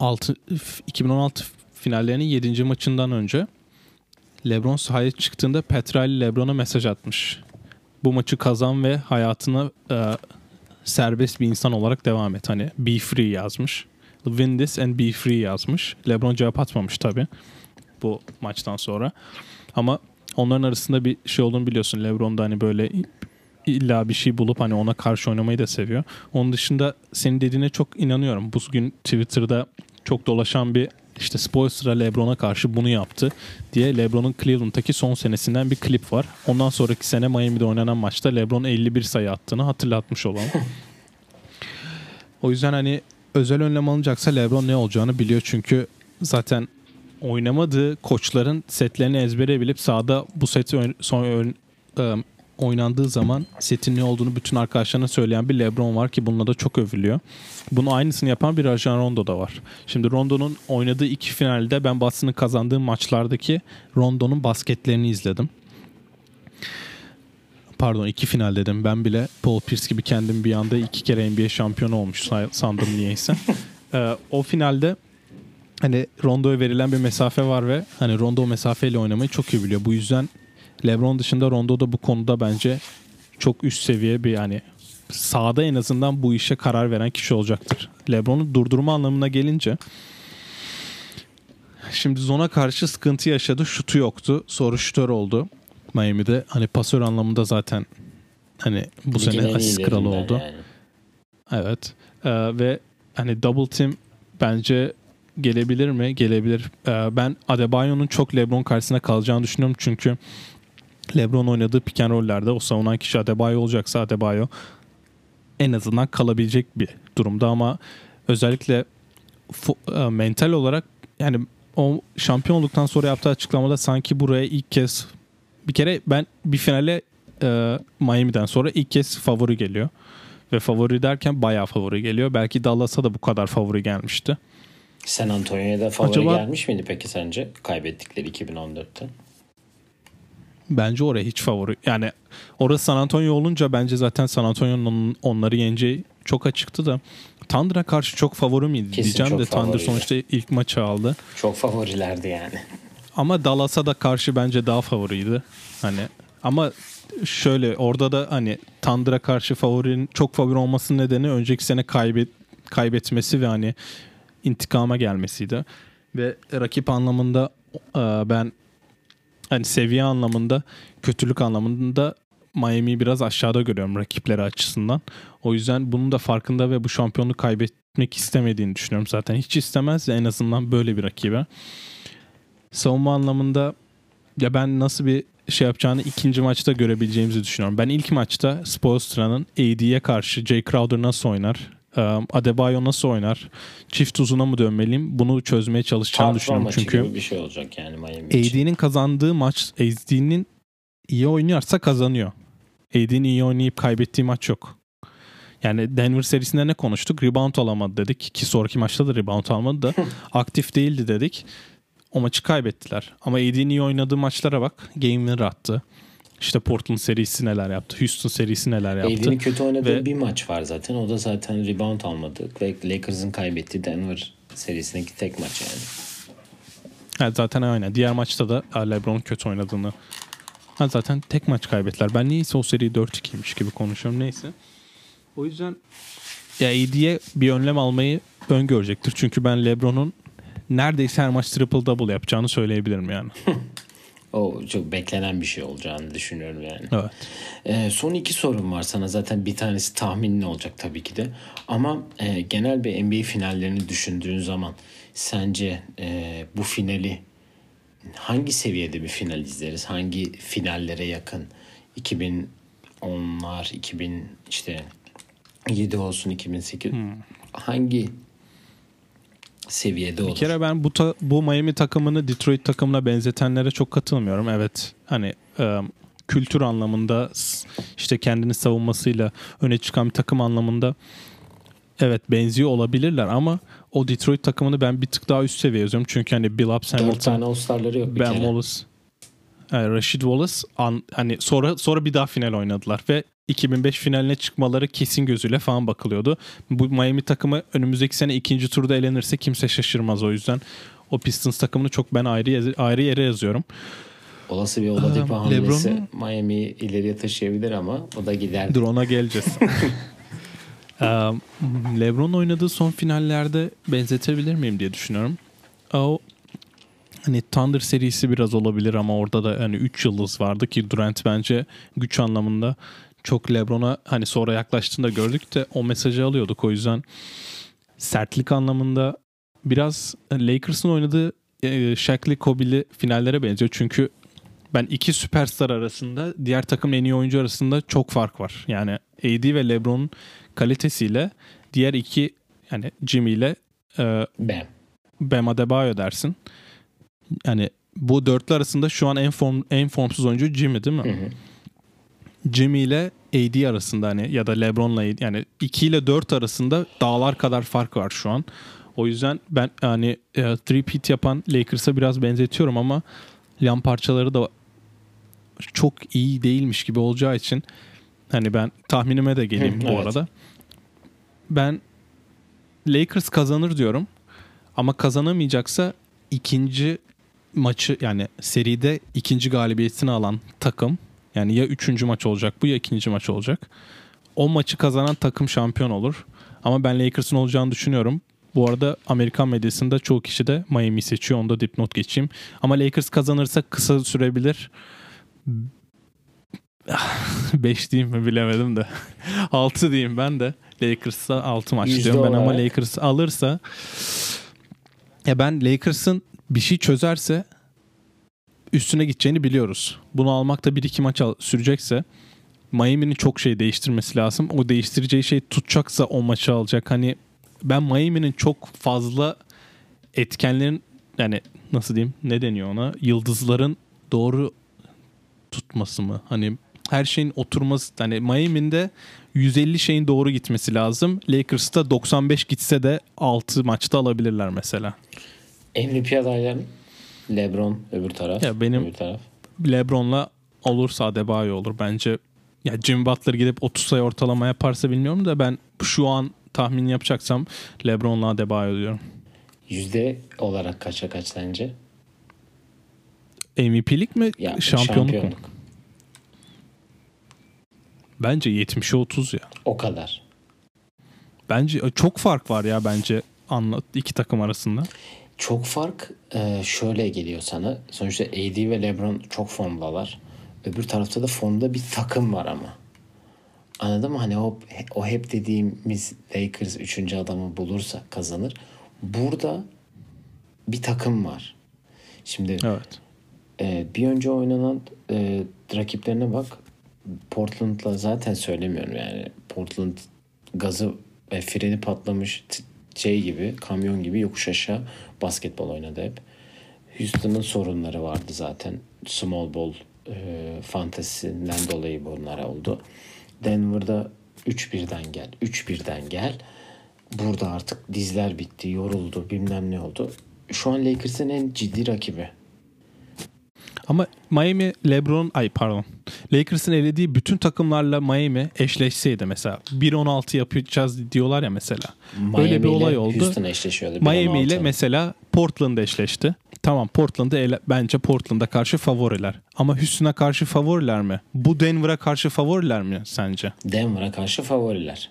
Speaker 2: 6, 2016 finallerinin 7. maçından önce LeBron sahaya çıktığında Petrali LeBron'a mesaj atmış. Bu maçı kazan ve hayatına e, serbest bir insan olarak devam et. Hani be free yazmış. Win this and be free yazmış. LeBron cevap atmamış tabii bu maçtan sonra. Ama onların arasında bir şey olduğunu biliyorsun. LeBron da hani böyle illa bir şey bulup hani ona karşı oynamayı da seviyor. Onun dışında senin dediğine çok inanıyorum. Bugün Twitter'da çok dolaşan bir işte Spoelstra LeBron'a karşı bunu yaptı diye LeBron'un Cleveland'daki son senesinden bir klip var. Ondan sonraki sene Miami'de oynanan maçta LeBron 51 sayı attığını hatırlatmış olalım. <laughs> o yüzden hani özel önlem alınacaksa LeBron ne olacağını biliyor çünkü zaten oynamadığı koçların setlerini ezbere bilip sahada bu seti ön, son ön, ıı, oynandığı zaman setin ne olduğunu bütün arkadaşlarına söyleyen bir LeBron var ki bununla da çok övülüyor. Bunu aynısını yapan bir Rajon Rondo da var. Şimdi Rondo'nun oynadığı iki finalde ben Boston'ın kazandığı maçlardaki Rondo'nun basketlerini izledim. Pardon iki final dedim. Ben bile Paul Pierce gibi kendim bir anda iki kere NBA şampiyonu olmuş sandım niyeyse. <laughs> ee, o finalde hani Rondo'ya verilen bir mesafe var ve hani Rondo mesafeyle oynamayı çok iyi biliyor. Bu yüzden LeBron dışında Rondo da bu konuda bence çok üst seviye bir yani sahada en azından bu işe karar veren kişi olacaktır. LeBron'u durdurma anlamına gelince şimdi zona karşı sıkıntı yaşadı. Şutu yoktu. Soru şütör oldu. Miami'de hani pasör anlamında zaten hani bu Ligin sene asist kralı oldu. Yani. Evet. Ee, ve hani double team bence gelebilir mi? Gelebilir. Ee, ben Adebayo'nun çok LeBron karşısında kalacağını düşünüyorum çünkü LeBron oynadığı pick and roll'lerde o savunan kişi Adebayo olacaksa Adebayo en azından kalabilecek bir durumda ama özellikle e, mental olarak yani o şampiyon olduktan sonra yaptığı açıklamada sanki buraya ilk kez bir kere ben bir finale e, Miami'den sonra ilk kez favori geliyor. Ve favori derken bayağı favori geliyor. Belki Dallas'a da bu kadar favori gelmişti.
Speaker 1: San Antonio'ya da favori Acaba, gelmiş miydi peki sence kaybettikleri 2014'te?
Speaker 2: Bence oraya hiç favori. Yani orası San Antonio olunca bence zaten San Antonio'nun onları yeneceği çok açıktı da Thunder'a karşı çok favori miydi
Speaker 1: Kesin
Speaker 2: diyeceğim de Thunder sonuçta ilk maçı aldı.
Speaker 1: Çok favorilerdi yani.
Speaker 2: Ama Dallas'a da karşı bence daha favoriydi. Hani ama şöyle orada da hani Thunder'a karşı favorinin çok favori olmasının nedeni önceki sene kaybet kaybetmesi ve hani intikama gelmesiydi. Ve rakip anlamında e, ben hani seviye anlamında kötülük anlamında Miami'yi biraz aşağıda görüyorum rakipleri açısından. O yüzden bunun da farkında ve bu şampiyonluğu kaybetmek istemediğini düşünüyorum zaten. Hiç istemez en azından böyle bir rakibe. Savunma anlamında ya ben nasıl bir şey yapacağını ikinci maçta görebileceğimizi düşünüyorum. Ben ilk maçta Spoelstra'nın AD'ye karşı Jay Crowder nasıl oynar, Adebayo nasıl oynar, çift uzuna mı dönmeliyim bunu çözmeye çalışacağını
Speaker 1: Tartışma
Speaker 2: düşünüyorum. Çünkü
Speaker 1: bir şey olacak yani Miami için.
Speaker 2: AD'nin kazandığı maç AD'nin iyi oynuyorsa kazanıyor. AD'nin iyi oynayıp kaybettiği maç yok. Yani Denver serisinde ne konuştuk? Rebound alamadı dedik ki sonraki maçta da rebound almadı da <laughs> aktif değildi dedik. O maçı kaybettiler. Ama AD'nin iyi oynadığı maçlara bak. Game winner attı. İşte Portland serisi neler yaptı. Houston serisi neler yaptı.
Speaker 1: AD'nin kötü oynadığı
Speaker 2: Ve-
Speaker 1: bir maç var zaten. O da zaten rebound almadı. Ve Lakers'ın kaybettiği Denver serisindeki tek maç yani.
Speaker 2: Ha, zaten aynen. Diğer maçta da LeBron kötü oynadığını. Ha, zaten tek maç kaybettiler. Ben niyeyse o seri 4-2'ymiş gibi konuşuyorum. Neyse. O yüzden ya AD'ye bir önlem almayı öngörecektir. Çünkü ben LeBron'un neredeyse her maç triple double yapacağını söyleyebilirim yani. <laughs>
Speaker 1: O çok beklenen bir şey olacağını düşünüyorum yani.
Speaker 2: Evet.
Speaker 1: Ee, son iki sorum var sana. Zaten bir tanesi tahminli olacak tabii ki de. Ama e, genel bir NBA finallerini düşündüğün zaman sence e, bu finali hangi seviyede bir final izleriz? Hangi finallere yakın? 2010'lar, 2000 işte 7 olsun 2008. Hangi seviyede olur?
Speaker 2: Bir kere ben bu ta- bu Miami takımını Detroit takımına benzetenlere çok katılmıyorum. Evet hani e, kültür anlamında işte kendini savunmasıyla öne çıkan bir takım anlamında evet benziyor olabilirler ama o Detroit takımını ben bir tık daha üst seviye yazıyorum. Çünkü hani Bill Ups,
Speaker 1: 4
Speaker 2: Hamilton,
Speaker 1: tane All-Star'ları yok bir
Speaker 2: Ben
Speaker 1: kere.
Speaker 2: Wallace, yani Rashid Wallace an, hani sonra sonra bir daha final oynadılar ve 2005 finaline çıkmaları kesin gözüyle falan bakılıyordu. Bu Miami takımı önümüzdeki sene ikinci turda elenirse kimse şaşırmaz o yüzden. O Pistons takımını çok ben ayrı ayrı yere yazıyorum.
Speaker 1: Olası bir Oladipo
Speaker 2: Aa,
Speaker 1: hamlesi
Speaker 2: LeBron'un-
Speaker 1: Miami'yi ileriye taşıyabilir ama o da gider.
Speaker 2: Dur ona geleceğiz. <laughs> Ee, LeBron oynadığı son finallerde benzetebilir miyim diye düşünüyorum. O hani Thunder serisi biraz olabilir ama orada da hani 3 yıldız vardı ki Durant bence güç anlamında çok LeBron'a hani sonra yaklaştığında gördük de o mesajı alıyorduk o yüzden sertlik anlamında biraz Lakers'ın oynadığı e, Shaq'li Kobe'li finallere benziyor çünkü ben iki süperstar arasında diğer takımın en iyi oyuncu arasında çok fark var. Yani AD ve LeBron'un kalitesiyle diğer iki yani Jimmy ile e,
Speaker 1: Bam.
Speaker 2: Bam Adebayo dersin. Yani bu dörtlü arasında şu an en form en formsuz oyuncu Jimmy değil mi?
Speaker 1: Hı hı.
Speaker 2: Jimmy ile AD arasında hani ya da LeBron'la yani 2 ile 4 arasında dağlar kadar fark var şu an. O yüzden ben hani e, three peat yapan Lakers'a biraz benzetiyorum ama yan parçaları da çok iyi değilmiş gibi olacağı için hani ben tahminime de geleyim bu
Speaker 1: evet.
Speaker 2: arada. Ben Lakers kazanır diyorum. Ama kazanamayacaksa ikinci maçı yani seride ikinci galibiyetini alan takım yani ya üçüncü maç olacak bu ya ikinci maç olacak. O maçı kazanan takım şampiyon olur. Ama ben Lakers'ın olacağını düşünüyorum. Bu arada Amerikan medyasında çoğu kişi de Miami seçiyor. Onda dipnot geçeyim. Ama Lakers kazanırsa kısa sürebilir. <laughs> 5 diyeyim mi bilemedim de. <laughs> 6 diyeyim ben de. Lakers'a 6 maç diyorum ben ama. Lakers alırsa ya ben Lakers'ın bir şey çözerse üstüne gideceğini biliyoruz. Bunu almakta 1-2 maç al- sürecekse Miami'nin çok şey değiştirmesi lazım. O değiştireceği şey tutacaksa o maçı alacak. Hani ben Miami'nin çok fazla etkenlerin yani nasıl diyeyim ne deniyor ona yıldızların doğru tutması mı? Hani her şeyin oturması hani Miami'nin de 150 şeyin doğru gitmesi lazım. Lakers'ta 95 gitse de 6 maçta alabilirler mesela.
Speaker 1: MVP adayların LeBron öbür taraf.
Speaker 2: Ya benim-
Speaker 1: öbür taraf.
Speaker 2: LeBron'la olursa Adebayo olur bence. Ya Jimmy Butler gidip 30 sayı ortalama yaparsa bilmiyorum da ben şu an tahmin yapacaksam LeBron'la Adebayo diyorum.
Speaker 1: Yüzde olarak kaça kaç sence?
Speaker 2: MVP'lik mi?
Speaker 1: Ya,
Speaker 2: şampiyonluk,
Speaker 1: şampiyonluk.
Speaker 2: mu? Bence 70'e 30 ya.
Speaker 1: O kadar.
Speaker 2: Bence çok fark var ya bence anlat iki takım arasında.
Speaker 1: Çok fark e, şöyle geliyor sana. Sonuçta AD ve LeBron çok formdalar. Öbür tarafta da formda bir takım var ama. Anladın mı? Hani o, o hep dediğimiz Lakers üçüncü adamı bulursa kazanır. Burada bir takım var. Şimdi
Speaker 2: Evet.
Speaker 1: e, bir önce oynanan e, rakiplerine bak. Portland'la zaten söylemiyorum yani. Portland gazı ve freni patlamış şey gibi, kamyon gibi yokuş aşağı basketbol oynadı hep. Houston'ın sorunları vardı zaten. Small ball e, fantezisinden dolayı bunlar oldu. Denver'da 3-1'den gel, 3-1'den gel. Burada artık dizler bitti, yoruldu, bilmem ne oldu. Şu an Lakers'ın en ciddi rakibi.
Speaker 2: Ama Miami LeBron ay pardon. Lakers'ın elediği bütün takımlarla Miami eşleşseydi mesela 1-16 yapacağız diyorlar ya mesela. Böyle
Speaker 1: Miami
Speaker 2: bir
Speaker 1: ile
Speaker 2: olay oldu.
Speaker 1: Houston eşleşiyordu.
Speaker 2: Miami ile
Speaker 1: 1-16.
Speaker 2: mesela Portland eşleşti. Tamam Portland'ı ele- bence Portland'a karşı favoriler. Ama Houston'a karşı favoriler mi? Bu Denver'a karşı favoriler mi sence?
Speaker 1: Denver'a karşı favoriler.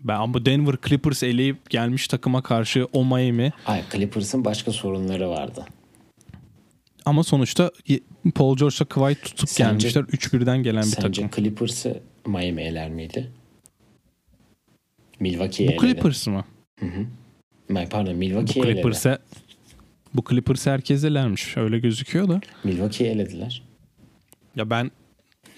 Speaker 2: Ben ama Denver Clippers eleyip gelmiş takıma karşı o Miami
Speaker 1: Ay Clippers'ın başka sorunları vardı.
Speaker 2: Ama sonuçta Paul George'la Kawhi tutup
Speaker 1: Sence-
Speaker 2: gelmişler. 3-1'den gelen bir
Speaker 1: Sence
Speaker 2: takım.
Speaker 1: Clippers'ı Miami eler miydi? Milwaukee'yi
Speaker 2: Bu. Clippers mı?
Speaker 1: May- Pardon
Speaker 2: Bu
Speaker 1: Milwaukee'yi eledi.
Speaker 2: Clippers'e bu Clippers herkes elermiş. Öyle gözüküyor da.
Speaker 1: Milwaukee'yi elediler.
Speaker 2: Ya ben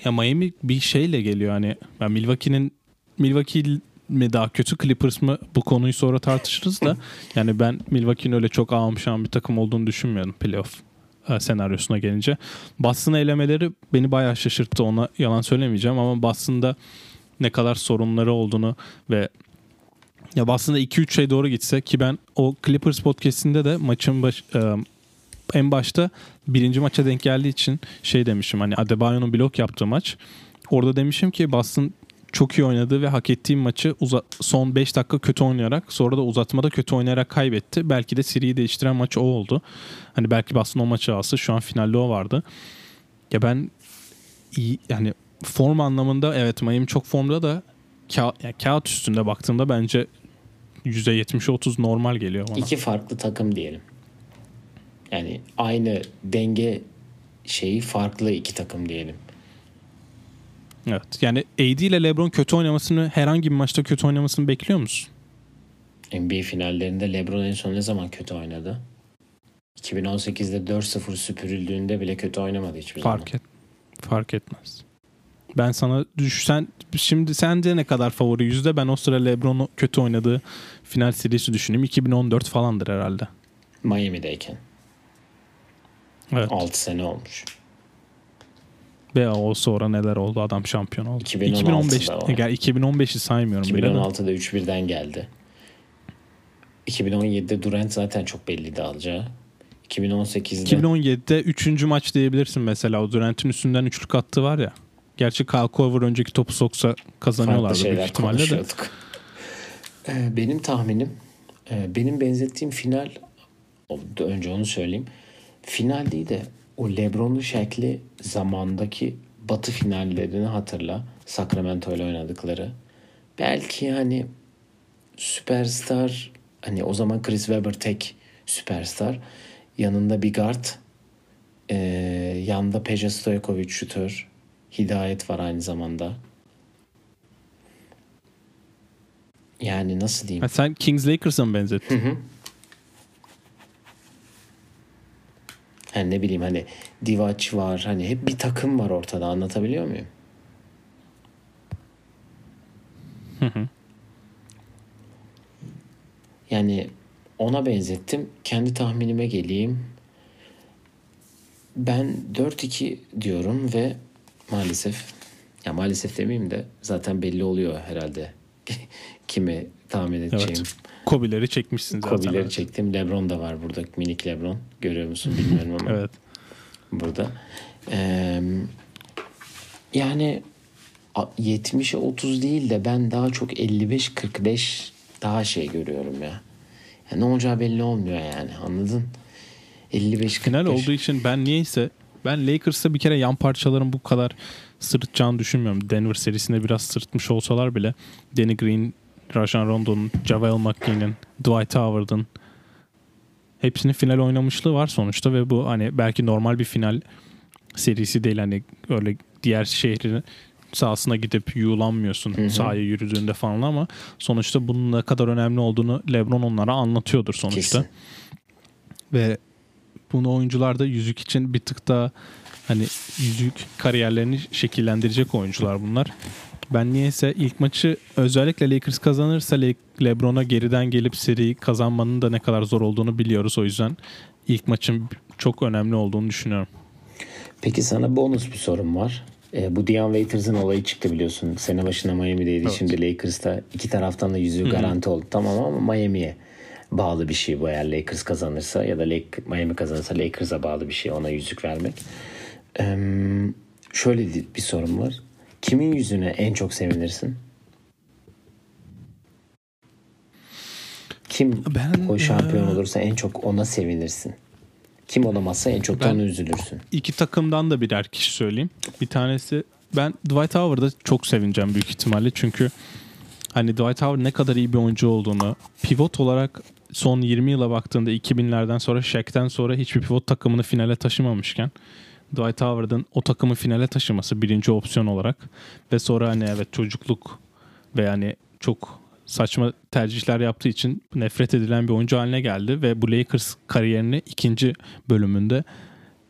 Speaker 2: ya Miami bir şeyle geliyor hani ben Milwaukee'nin Milwaukee mi daha kötü Clippers mı bu konuyu sonra tartışırız da <laughs> yani ben Milwaukee'nin öyle çok ağımşan bir takım olduğunu düşünmüyorum playoff senaryosuna gelince. Boston'ı elemeleri beni bayağı şaşırttı ona yalan söylemeyeceğim ama Boston'da ne kadar sorunları olduğunu ve ya Boston'da 2-3 şey doğru gitse ki ben o Clippers podcast'inde de maçın baş, e, en başta birinci maça denk geldiği için şey demişim hani Adebayo'nun blok yaptığı maç. Orada demişim ki Boston çok iyi oynadı ve hak ettiği maçı uza- son 5 dakika kötü oynayarak sonra da uzatmada kötü oynayarak kaybetti. Belki de seriyi değiştiren maç o oldu. Hani belki Boston o maçı alsa şu an finalde o vardı. Ya ben iyi yani form anlamında evet Miami çok formda da ka- yani kağıt üstünde baktığımda bence %70-30 normal geliyor bana.
Speaker 1: İki farklı takım diyelim. Yani aynı denge şeyi farklı iki takım diyelim.
Speaker 2: Evet. Yani AD ile LeBron kötü oynamasını herhangi bir maçta kötü oynamasını bekliyor musun?
Speaker 1: NBA finallerinde LeBron en son ne zaman kötü oynadı? 2018'de 4-0 süpürüldüğünde bile kötü oynamadı hiçbir zaman.
Speaker 2: Fark et. Fark etmez. Ben sana düşsen şimdi sence ne kadar favori yüzde ben o sıra LeBron'u kötü oynadığı final serisi düşüneyim. 2014 falandır herhalde.
Speaker 1: Miami'deyken.
Speaker 2: Evet.
Speaker 1: 6 sene olmuş.
Speaker 2: Ve o sonra neler oldu adam şampiyon oldu.
Speaker 1: 2016'da
Speaker 2: 2015
Speaker 1: o.
Speaker 2: gel 2015'i saymıyorum bile. de.
Speaker 1: 2016'da 3-1'den geldi. 2017'de Durant zaten çok belliydi alacağı. 2018'de
Speaker 2: 2017'de 3. maç diyebilirsin mesela. O Durant'in üstünden üçlük attı var ya. Gerçi Kyle Korver önceki topu soksa kazanıyorlardı büyük ihtimalle de. <laughs>
Speaker 1: Ee, benim tahminim e, benim benzettiğim final önce onu söyleyeyim. Final değil de o Lebron'lu şekli zamandaki batı finallerini hatırla. Sacramento ile oynadıkları. Belki yani süperstar hani o zaman Chris Webber tek süperstar. Yanında bir guard. Ee, yanında Peja Stojkovic şutör. Hidayet var aynı zamanda. Yani nasıl diyeyim?
Speaker 2: Ha, sen Kings Lakers'a mı benzettin?
Speaker 1: Yani ne bileyim hani Divac var. Hani hep bir takım var ortada. Anlatabiliyor muyum? Yani ona benzettim. Kendi tahminime geleyim. Ben 4-2 diyorum ve maalesef ya maalesef demeyeyim de zaten belli oluyor herhalde <laughs> kimi tahmin edeceğim.
Speaker 2: Evet. Kobe'leri çekmişsin zaten.
Speaker 1: Kobe'leri
Speaker 2: evet.
Speaker 1: çektim. Lebron da var burada. Minik Lebron. Görüyor musun bilmiyorum ama <laughs>
Speaker 2: Evet.
Speaker 1: burada. Ee, yani 70'e 30 değil de ben daha çok 55-45 daha şey görüyorum ya. ya. Ne olacağı belli olmuyor yani anladın? 55-45.
Speaker 2: Final olduğu için ben niyeyse ben Lakers'ta bir kere yan parçaların bu kadar sırıtacağını düşünmüyorum. Denver serisinde biraz sırıtmış olsalar bile Danny Green, Rajon Rondo'nun, JaVale McGee'nin, Dwight Howard'ın hepsinin final oynamışlığı var sonuçta ve bu hani belki normal bir final serisi değil hani öyle diğer şehrin sahasına gidip yuğulanmıyorsun hı hı. sahaya yürüdüğünde falan ama sonuçta bunun ne kadar önemli olduğunu LeBron onlara anlatıyordur sonuçta. Kesin. Ve bunu oyuncular da yüzük için bir tık daha hani yüzük kariyerlerini şekillendirecek oyuncular bunlar. Ben niyeyse ilk maçı özellikle Lakers kazanırsa Le- LeBron'a geriden gelip seriyi kazanmanın da ne kadar zor olduğunu biliyoruz. O yüzden ilk maçın çok önemli olduğunu düşünüyorum.
Speaker 1: Peki sana bonus bir sorum var. E, bu Dion Waiters'ın olayı çıktı biliyorsun. Sene başına Miami'deydi. Evet. Şimdi Lakers'ta iki taraftan da yüzüğü garanti oldu. Tamam ama Miami'ye bağlı bir şey bu eğer Lakers kazanırsa ya da Lake, Miami kazanırsa Lakers'a bağlı bir şey ona yüzük vermek. Ee, şöyle bir sorum var. Kimin yüzüne en çok sevinirsin? Kim ben, o şampiyon e... olursa en çok ona sevinirsin? Kim olamazsa en çok da ona üzülürsün.
Speaker 2: İki takımdan da birer kişi söyleyeyim. Bir tanesi ben Dwight Howard'da çok sevineceğim büyük ihtimalle. Çünkü hani Dwight Howard ne kadar iyi bir oyuncu olduğunu pivot olarak son 20 yıla baktığında 2000'lerden sonra Shaq'ten sonra hiçbir pivot takımını finale taşımamışken Dwight Howard'ın o takımı finale taşıması birinci opsiyon olarak ve sonra hani evet çocukluk ve yani çok saçma tercihler yaptığı için nefret edilen bir oyuncu haline geldi ve bu Lakers kariyerini ikinci bölümünde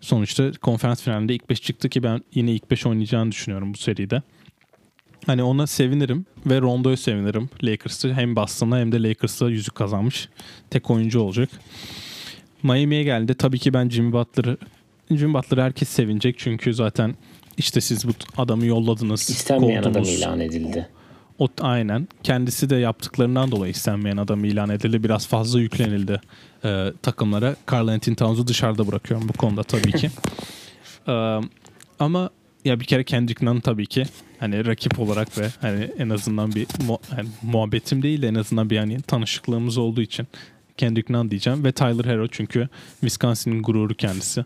Speaker 2: sonuçta konferans finalinde ilk 5 çıktı ki ben yine ilk 5 oynayacağını düşünüyorum bu seride. Hani ona sevinirim ve Rondo'yu sevinirim. Lakers'ı hem Boston'a hem de Lakers'a yüzük kazanmış tek oyuncu olacak. Miami'ye geldi. Tabii ki ben Jimmy Butler'ı Jimmy Butler'ı herkes sevinecek çünkü zaten işte siz bu adamı yolladınız.
Speaker 1: İstenmeyen kovdunuz. adam ilan edildi.
Speaker 2: O, aynen. Kendisi de yaptıklarından dolayı istenmeyen adam ilan edildi. Biraz fazla yüklenildi e, takımlara. Carl Anthony Towns'u dışarıda bırakıyorum bu konuda tabii ki. <laughs> e, ama ya bir kere Kendrick Nunn tabii ki hani rakip olarak ve hani en azından bir mu- yani muhabbetim değil de en azından bir hani tanışıklığımız olduğu için Kendrick Nunn diyeceğim ve Tyler Hero çünkü Wisconsin'in gururu kendisi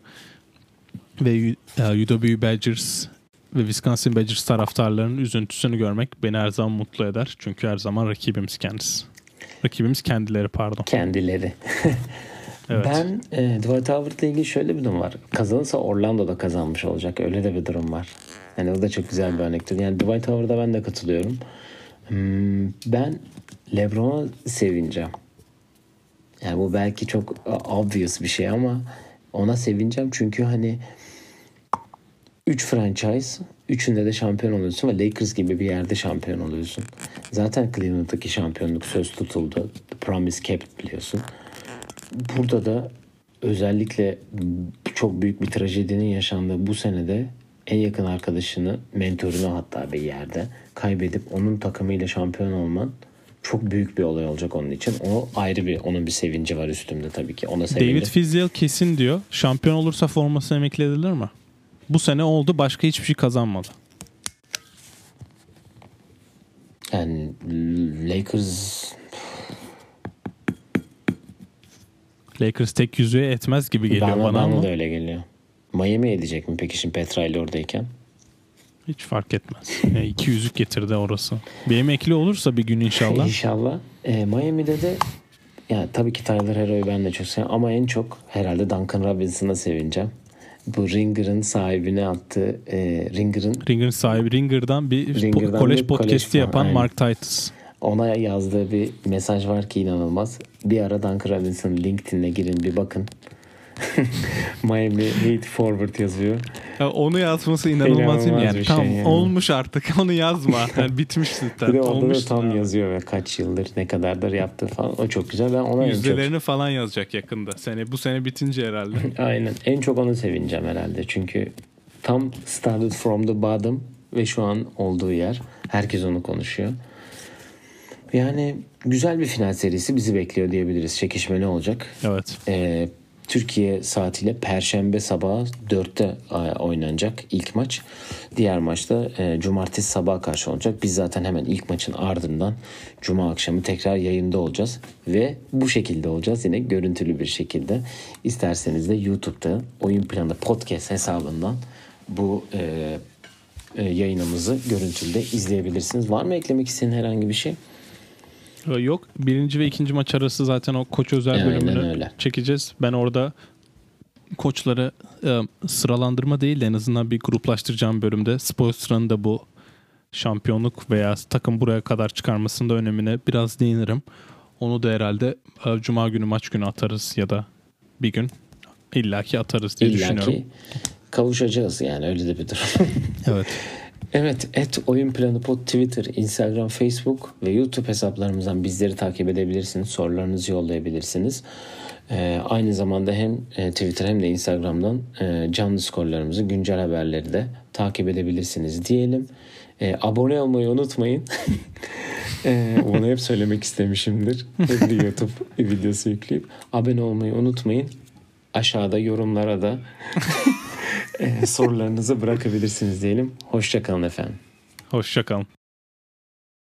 Speaker 2: ve UW Badgers ve Wisconsin Badgers taraftarlarının üzüntüsünü görmek beni her zaman mutlu eder. Çünkü her zaman rakibimiz kendisi. Rakibimiz kendileri pardon.
Speaker 1: Kendileri. <laughs> evet. Ben e, Dwight Howard'la ilgili şöyle bir durum var. Kazanırsa Orlando'da kazanmış olacak. Öyle de bir durum var. Yani o da çok güzel bir örnektir. Yani Dwight Howard'a ben de katılıyorum. Hmm, ben LeBron'a sevineceğim. Yani bu belki çok obvious bir şey ama ona sevineceğim çünkü hani 3 franchise, üçünde de şampiyon oluyorsun ve Lakers gibi bir yerde şampiyon oluyorsun. Zaten Cleveland'daki şampiyonluk söz tutuldu. The Promise Kept biliyorsun. Burada da özellikle çok büyük bir trajedinin yaşandığı bu senede en yakın arkadaşını, mentorunu hatta bir yerde kaybedip onun takımıyla şampiyon olman çok büyük bir olay olacak onun için. O ayrı bir onun bir sevinci var üstümde tabii ki. Ona sevindim.
Speaker 2: David Fizdale kesin diyor. Şampiyon olursa forması emekli edilir mi? Bu sene oldu başka hiçbir şey kazanmadı.
Speaker 1: Yani Lakers
Speaker 2: Lakers tek yüzüğe etmez gibi geliyor bana, bana, bana ama.
Speaker 1: da öyle geliyor. Miami edecek mi peki şimdi Petra ile oradayken?
Speaker 2: Hiç fark etmez. Yani iki yüzük getirdi orası. Bir emekli olursa bir gün inşallah.
Speaker 1: İnşallah. E, Miami'de de ya tabii ki Tyler Hero'yu ben de çok seviyorum ama en çok herhalde Duncan Robinson'a sevineceğim bu Ringer'ın sahibine attığı e, Ringer'ın
Speaker 2: Ringer'ın sahibi Ringer'dan bir Ringer'dan kolej podcast'i yapan aynen. Mark Titus.
Speaker 1: Ona yazdığı bir mesaj var ki inanılmaz. Bir ara Duncan Robinson LinkedIn'e girin bir bakın. <laughs> Miami Heat Forward yazıyor.
Speaker 2: Ya onu yazması inanılmaz, değil mi? Yani, tam şey yani. olmuş artık <laughs> onu yazma. Yani bitmiş zaten.
Speaker 1: Bir de olmuş da tam yazıyor ve kaç yıldır ne kadardır yaptı falan. O çok güzel. Ben ona
Speaker 2: Yüzdelerini çok... falan yazacak yakında. Sene bu sene bitince herhalde. <laughs>
Speaker 1: Aynen. En çok onu sevineceğim herhalde. Çünkü tam started from the bottom ve şu an olduğu yer. Herkes onu konuşuyor. Yani güzel bir final serisi bizi bekliyor diyebiliriz. Çekişmeli olacak.
Speaker 2: Evet.
Speaker 1: Ee, Türkiye saatiyle Perşembe sabahı 4'te oynanacak ilk maç. Diğer maçta e, Cumartesi sabaha karşı olacak. Biz zaten hemen ilk maçın ardından Cuma akşamı tekrar yayında olacağız. Ve bu şekilde olacağız yine görüntülü bir şekilde. İsterseniz de YouTube'da Oyun Planı Podcast hesabından bu e, e, yayınımızı görüntülde izleyebilirsiniz. Var mı eklemek istediğin herhangi bir şey?
Speaker 2: Yok. Birinci ve ikinci maç arası zaten o koç özel
Speaker 1: Aynen
Speaker 2: bölümünü
Speaker 1: öyle.
Speaker 2: çekeceğiz. Ben orada koçları e, sıralandırma değil de en azından bir gruplaştıracağım bölümde Spoelstra'nın da bu şampiyonluk veya takım buraya kadar çıkarmasında önemine biraz değinirim. Onu da herhalde e, Cuma günü maç günü atarız ya da bir gün illaki atarız diye
Speaker 1: İlla
Speaker 2: düşünüyorum.
Speaker 1: kavuşacağız yani öyle de bir durum.
Speaker 2: Evet. <laughs>
Speaker 1: Evet, et Oyun Planı Pod Twitter, Instagram, Facebook ve YouTube hesaplarımızdan bizleri takip edebilirsiniz. Sorularınızı yollayabilirsiniz. Ee, aynı zamanda hem e, Twitter hem de Instagram'dan e, canlı skorlarımızı, güncel haberleri de takip edebilirsiniz diyelim. E, abone olmayı unutmayın. <laughs> e, bunu hep söylemek istemişimdir. Bir YouTube videosu yükleyip abone olmayı unutmayın. Aşağıda yorumlara da e, sorularınızı bırakabilirsiniz diyelim. Hoşçakalın efendim.
Speaker 2: Hoşçakalın.